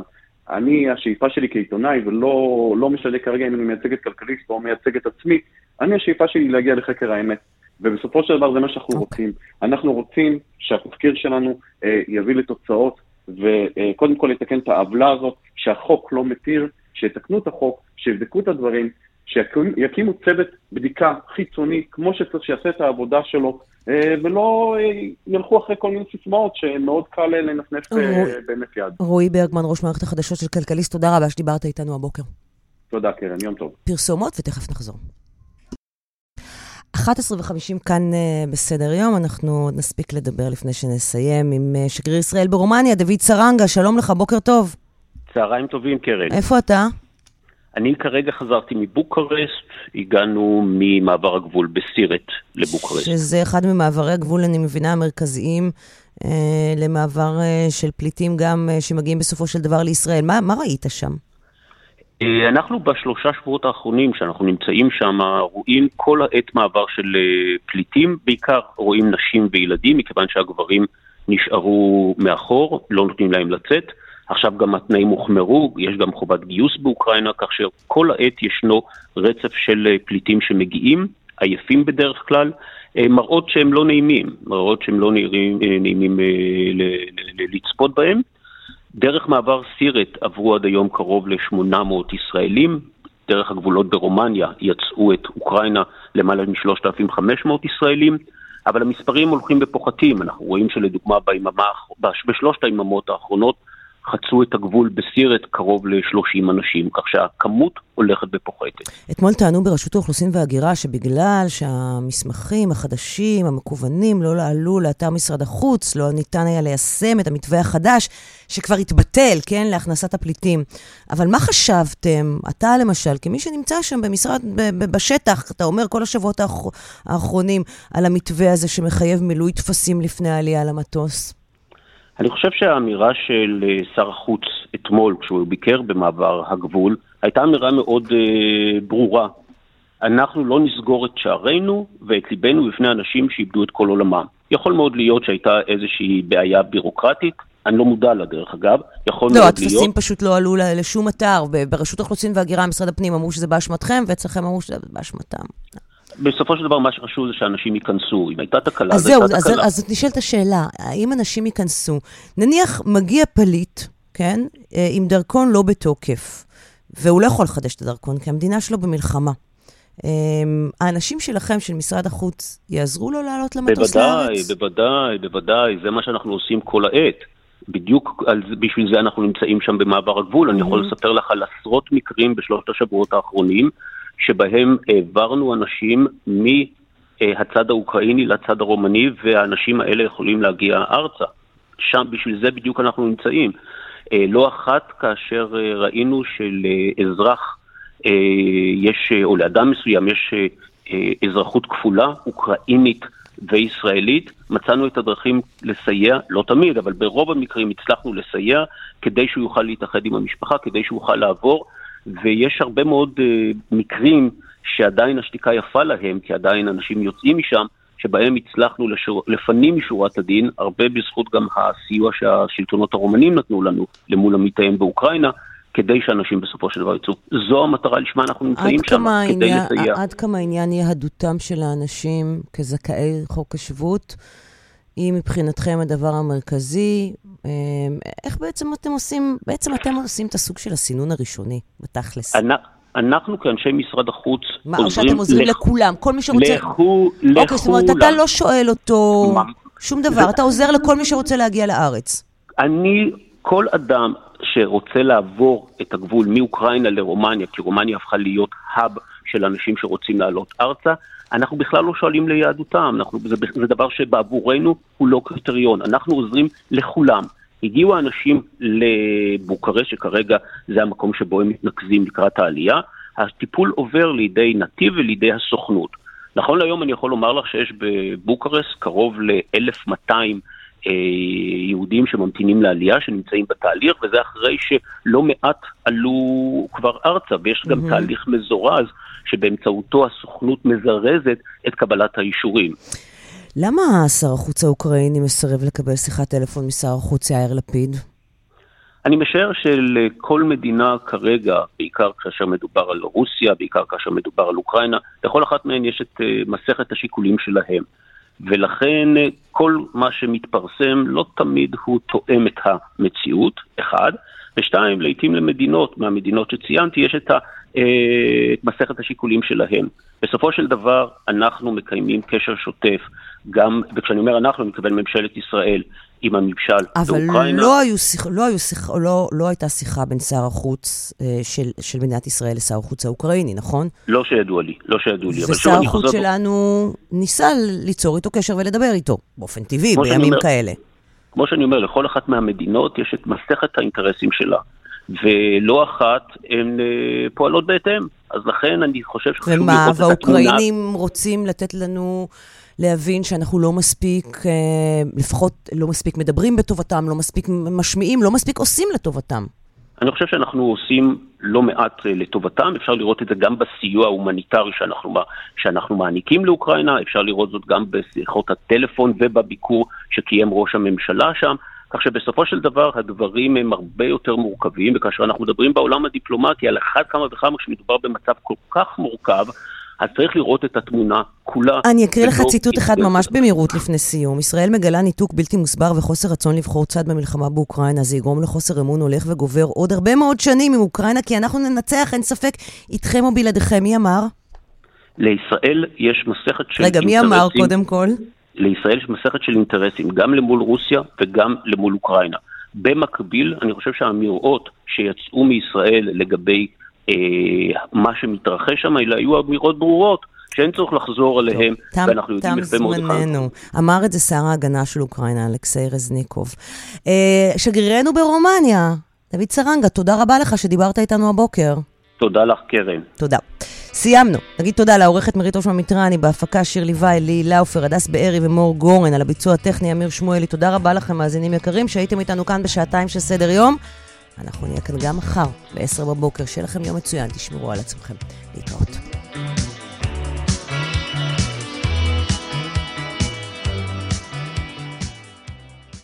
אני, השאיפה שלי כעיתונאי, ולא לא משנה כרגע אם אני מייצג את כלכליסט או מייצג את עצמי, אני, השאיפה שלי להגיע לחקר האמת. ובסופו של דבר זה מה שאנחנו רוצים. אנחנו רוצים שהתחקיר שלנו אה, יביא לתוצאות, וקודם כל לתקן את העוולה הזאת, שהחוק לא מתיר, שיתקנו את החוק, שיבדקו את הדברים, שיקימו צוות בדיקה חיצוני, כמו שצריך, שיעשה את העבודה שלו, ולא אה, ילכו אחרי כל מיני סיסמאות שמאוד קל אה, לנפנף אה. בהינף יד. רועי ברגמן, ראש מערכת החדשות של כלכליסט, תודה רבה שדיברת איתנו הבוקר. תודה, קרן, יום טוב. פרסומות ותכף נחזור. 11 ו-50 כאן uh, בסדר יום, אנחנו עוד נספיק לדבר לפני שנסיים עם uh, שגריר ישראל ברומניה, דוד סרנגה, שלום לך, בוקר טוב. צהריים טובים, קרן. איפה אתה? אני כרגע חזרתי מבוקרשט, הגענו ממעבר הגבול בסירט לבוקרשט. שזה אחד ממעברי הגבול, אני מבינה, המרכזיים uh, למעבר uh, של פליטים גם uh, שמגיעים בסופו של דבר לישראל. מה, מה ראית שם? אה, אנחנו בשלושה שבועות האחרונים שאנחנו נמצאים שם, רואים כל העת מעבר של אה, פליטים, בעיקר רואים נשים וילדים, מכיוון שהגברים נשארו מאחור, לא נותנים להם לצאת. עכשיו גם התנאים הוחמרו, יש גם חובת גיוס באוקראינה, כך שכל העת ישנו רצף של אה, פליטים שמגיעים, עייפים בדרך כלל, אה, מראות שהם לא נעימים, מראות שהם לא אה, נעימים ל- לצפות בהם. דרך מעבר סירט עברו עד היום קרוב ל-800 ישראלים, דרך הגבולות ברומניה יצאו את אוקראינה למעלה מ-3,500 ישראלים, אבל המספרים הולכים ופוחתים. אנחנו רואים שלדוגמה ביממה, בשלושת היממות האחרונות חצו את הגבול בסירת קרוב ל-30 אנשים, כך שהכמות הולכת ופוחתת. אתמול טענו ברשות האוכלוסין וההגירה שבגלל שהמסמכים החדשים, המקוונים, לא עלו לאתר משרד החוץ, לא ניתן היה ליישם את המתווה החדש, שכבר התבטל, כן, להכנסת הפליטים. אבל מה חשבתם, אתה למשל, כמי שנמצא שם במשרד, בשטח, אתה אומר כל השבועות האחרונים על המתווה הזה שמחייב מילוי טפסים לפני העלייה למטוס? אני חושב שהאמירה של אה, שר החוץ אתמול, כשהוא ביקר במעבר הגבול, הייתה אמירה מאוד אה, ברורה. אנחנו לא נסגור את שערינו ואת ליבנו בפני אנשים שאיבדו את כל עולמם. יכול מאוד להיות שהייתה איזושהי בעיה בירוקרטית, אני לא מודע לה דרך אגב, יכול לא, מאוד להיות... לא, הטפסים פשוט לא עלו לשום אתר, ברשות האוכלוסין וההגירה, משרד הפנים אמרו שזה באשמתכם, ואצלכם אמרו שזה באשמתם. בסופו של דבר מה שחשוב זה שאנשים ייכנסו. אם הייתה תקלה, אז זהו, אז, תקלה. אז, אז נשאלת השאלה, האם אנשים ייכנסו? נניח מגיע פליט, כן, אה, עם דרכון לא בתוקף, והוא לא יכול לחדש את הדרכון, כי המדינה שלו במלחמה. אה, האנשים שלכם, של משרד החוץ, יעזרו לו לעלות למטוס בוודאי, לארץ? בוודאי, בוודאי, זה מה שאנחנו עושים כל העת. בדיוק על, בשביל זה אנחנו נמצאים שם במעבר הגבול. Mm-hmm. אני יכול לספר לך על עשרות מקרים בשלושת השבועות האחרונים, שבהם העברנו אנשים מהצד האוקראיני לצד הרומני, והאנשים האלה יכולים להגיע ארצה. שם, בשביל זה בדיוק אנחנו נמצאים. אה, לא אחת כאשר אה, ראינו שלאזרח יש, או לאדם מסוים יש אזרחות כפולה, אוקראינית וישראלית, מצאנו את הדרכים לסייע, לא תמיד, אבל ברוב המקרים הצלחנו לסייע כדי שהוא יוכל להתאחד עם המשפחה, כדי שהוא יוכל לעבור. ויש הרבה מאוד uh, מקרים שעדיין השתיקה יפה להם, כי עדיין אנשים יוצאים משם, שבהם הצלחנו לשור... לפנים משורת הדין, הרבה בזכות גם הסיוע שהשלטונות הרומנים נתנו לנו למול המתאם באוקראינה, כדי שאנשים בסופו של דבר יצאו. זו המטרה לשמה אנחנו נמצאים שם, כדי עניין, לסייע. עד כמה עניין יהדותם של האנשים כזכאי חוק השבות? היא מבחינתכם הדבר המרכזי. אמ, איך בעצם אתם עושים, בעצם אתם עושים את הסוג של הסינון הראשוני, בתכלס? אנחנו כאנשי משרד החוץ מה, עוזרים... מה, או שאתם עוזרים לכ... לכולם, כל מי שרוצה... לכו, לכו... אוקיי, זאת אומרת, אתה לא שואל אותו מה? שום דבר, זה... אתה עוזר לכל מי שרוצה להגיע לארץ. אני, כל אדם שרוצה לעבור את הגבול מאוקראינה לרומניה, כי רומניה הפכה להיות האב של אנשים שרוצים לעלות ארצה, אנחנו בכלל לא שואלים ליהדותם, אנחנו, זה, זה דבר שבעבורנו הוא לא קריטריון, אנחנו עוזרים לכולם. הגיעו האנשים לבוקרשט, שכרגע זה המקום שבו הם מתנקזים לקראת העלייה, הטיפול עובר לידי נתיב ולידי הסוכנות. נכון להיום אני יכול לומר לך שיש בבוקרשט קרוב ל-1200 אה, יהודים שממתינים לעלייה, שנמצאים בתהליך, וזה אחרי שלא מעט עלו כבר ארצה, ויש גם mm-hmm. תהליך מזורז שבאמצעותו הסוכנות מזרזת את קבלת האישורים. למה שר החוץ האוקראיני מסרב לקבל שיחת טלפון משר החוץ יאיר לפיד? אני משער שלכל מדינה כרגע, בעיקר כאשר מדובר על רוסיה, בעיקר כאשר מדובר על אוקראינה, לכל אחת מהן יש את אה, מסכת השיקולים שלהם. ולכן אה, כל מה שמתפרסם לא תמיד הוא תואם את המציאות, אחד. ושתיים, לעיתים למדינות, מהמדינות שציינתי, יש את, ה, אה, את מסכת השיקולים שלהם. בסופו של דבר, אנחנו מקיימים קשר שוטף, גם, וכשאני אומר אנחנו, אני מתכוון ממשלת ישראל, עם הממשל באוקראינה. אבל לא, היו שיח, לא, היו שיח, לא, לא הייתה שיחה בין שר החוץ אה, של, של מדינת ישראל לשר החוץ האוקראיני, נכון? לא שידוע לי, לא שידוע לי. ושר החוץ שלנו. ניסה ליצור איתו קשר ולדבר איתו, באופן טבעי, בימים אומר, כאלה. כמו שאני אומר, לכל אחת מהמדינות יש את מסכת האינטרסים שלה. ולא אחת הן אה, פועלות בהתאם. אז לכן אני חושב שחשוב לראות את התמונה. ומה, והאוקראינים רוצים לתת לנו להבין שאנחנו לא מספיק, אה, לפחות לא מספיק מדברים בטובתם, לא מספיק משמיעים, לא מספיק עושים לטובתם. אני חושב שאנחנו עושים לא מעט אה, לטובתם, אפשר לראות את זה גם בסיוע ההומניטרי שאנחנו, שאנחנו מעניקים לאוקראינה, אפשר לראות זאת גם בשיחות הטלפון ובביקור שקיים ראש הממשלה שם. כך שבסופו של דבר הדברים הם הרבה יותר מורכבים, וכאשר אנחנו מדברים בעולם הדיפלומטי על אחת כמה וכמה כשמדובר במצב כל כך מורכב, אז צריך לראות את התמונה כולה. אני אקריא לך ציטוט אחד ממש במהירות לפני סיום. ישראל מגלה ניתוק בלתי מוסבר וחוסר רצון לבחור צד במלחמה באוקראינה. זה יגרום לחוסר אמון הולך וגובר עוד הרבה מאוד שנים עם אוקראינה, כי אנחנו ננצח, אין ספק, איתכם או בלעדיכם. מי אמר? לישראל יש מסכת של רגע, מי אמר קודם כל? לישראל יש מסכת של אינטרסים, גם למול רוסיה וגם למול אוקראינה. במקביל, אני חושב שהאמירות שיצאו מישראל לגבי אה, מה שמתרחש שם, אלה היו אמירות ברורות, שאין צורך לחזור עליהן, תם, ואנחנו יודעים תם יפה מאוד היכן. זמננו. אמר את זה שר ההגנה של אוקראינה, אלכסיי רזניקוב. אה, שגרירנו ברומניה, דוד סרנגה, תודה רבה לך שדיברת איתנו הבוקר. תודה לך, קרן. תודה. סיימנו. נגיד תודה לעורכת מרית ראש ממיטרני, בהפקה שיר ליבאי, לי לאופר, הדס בארי ומור גורן, על הביצוע הטכני אמיר שמואלי. תודה רבה לכם, מאזינים יקרים, שהייתם איתנו כאן בשעתיים של סדר יום. אנחנו נהיה כאן גם מחר, ב-10 בבוקר. שיהיה לכם יום מצוין, תשמרו על עצמכם. להתראות.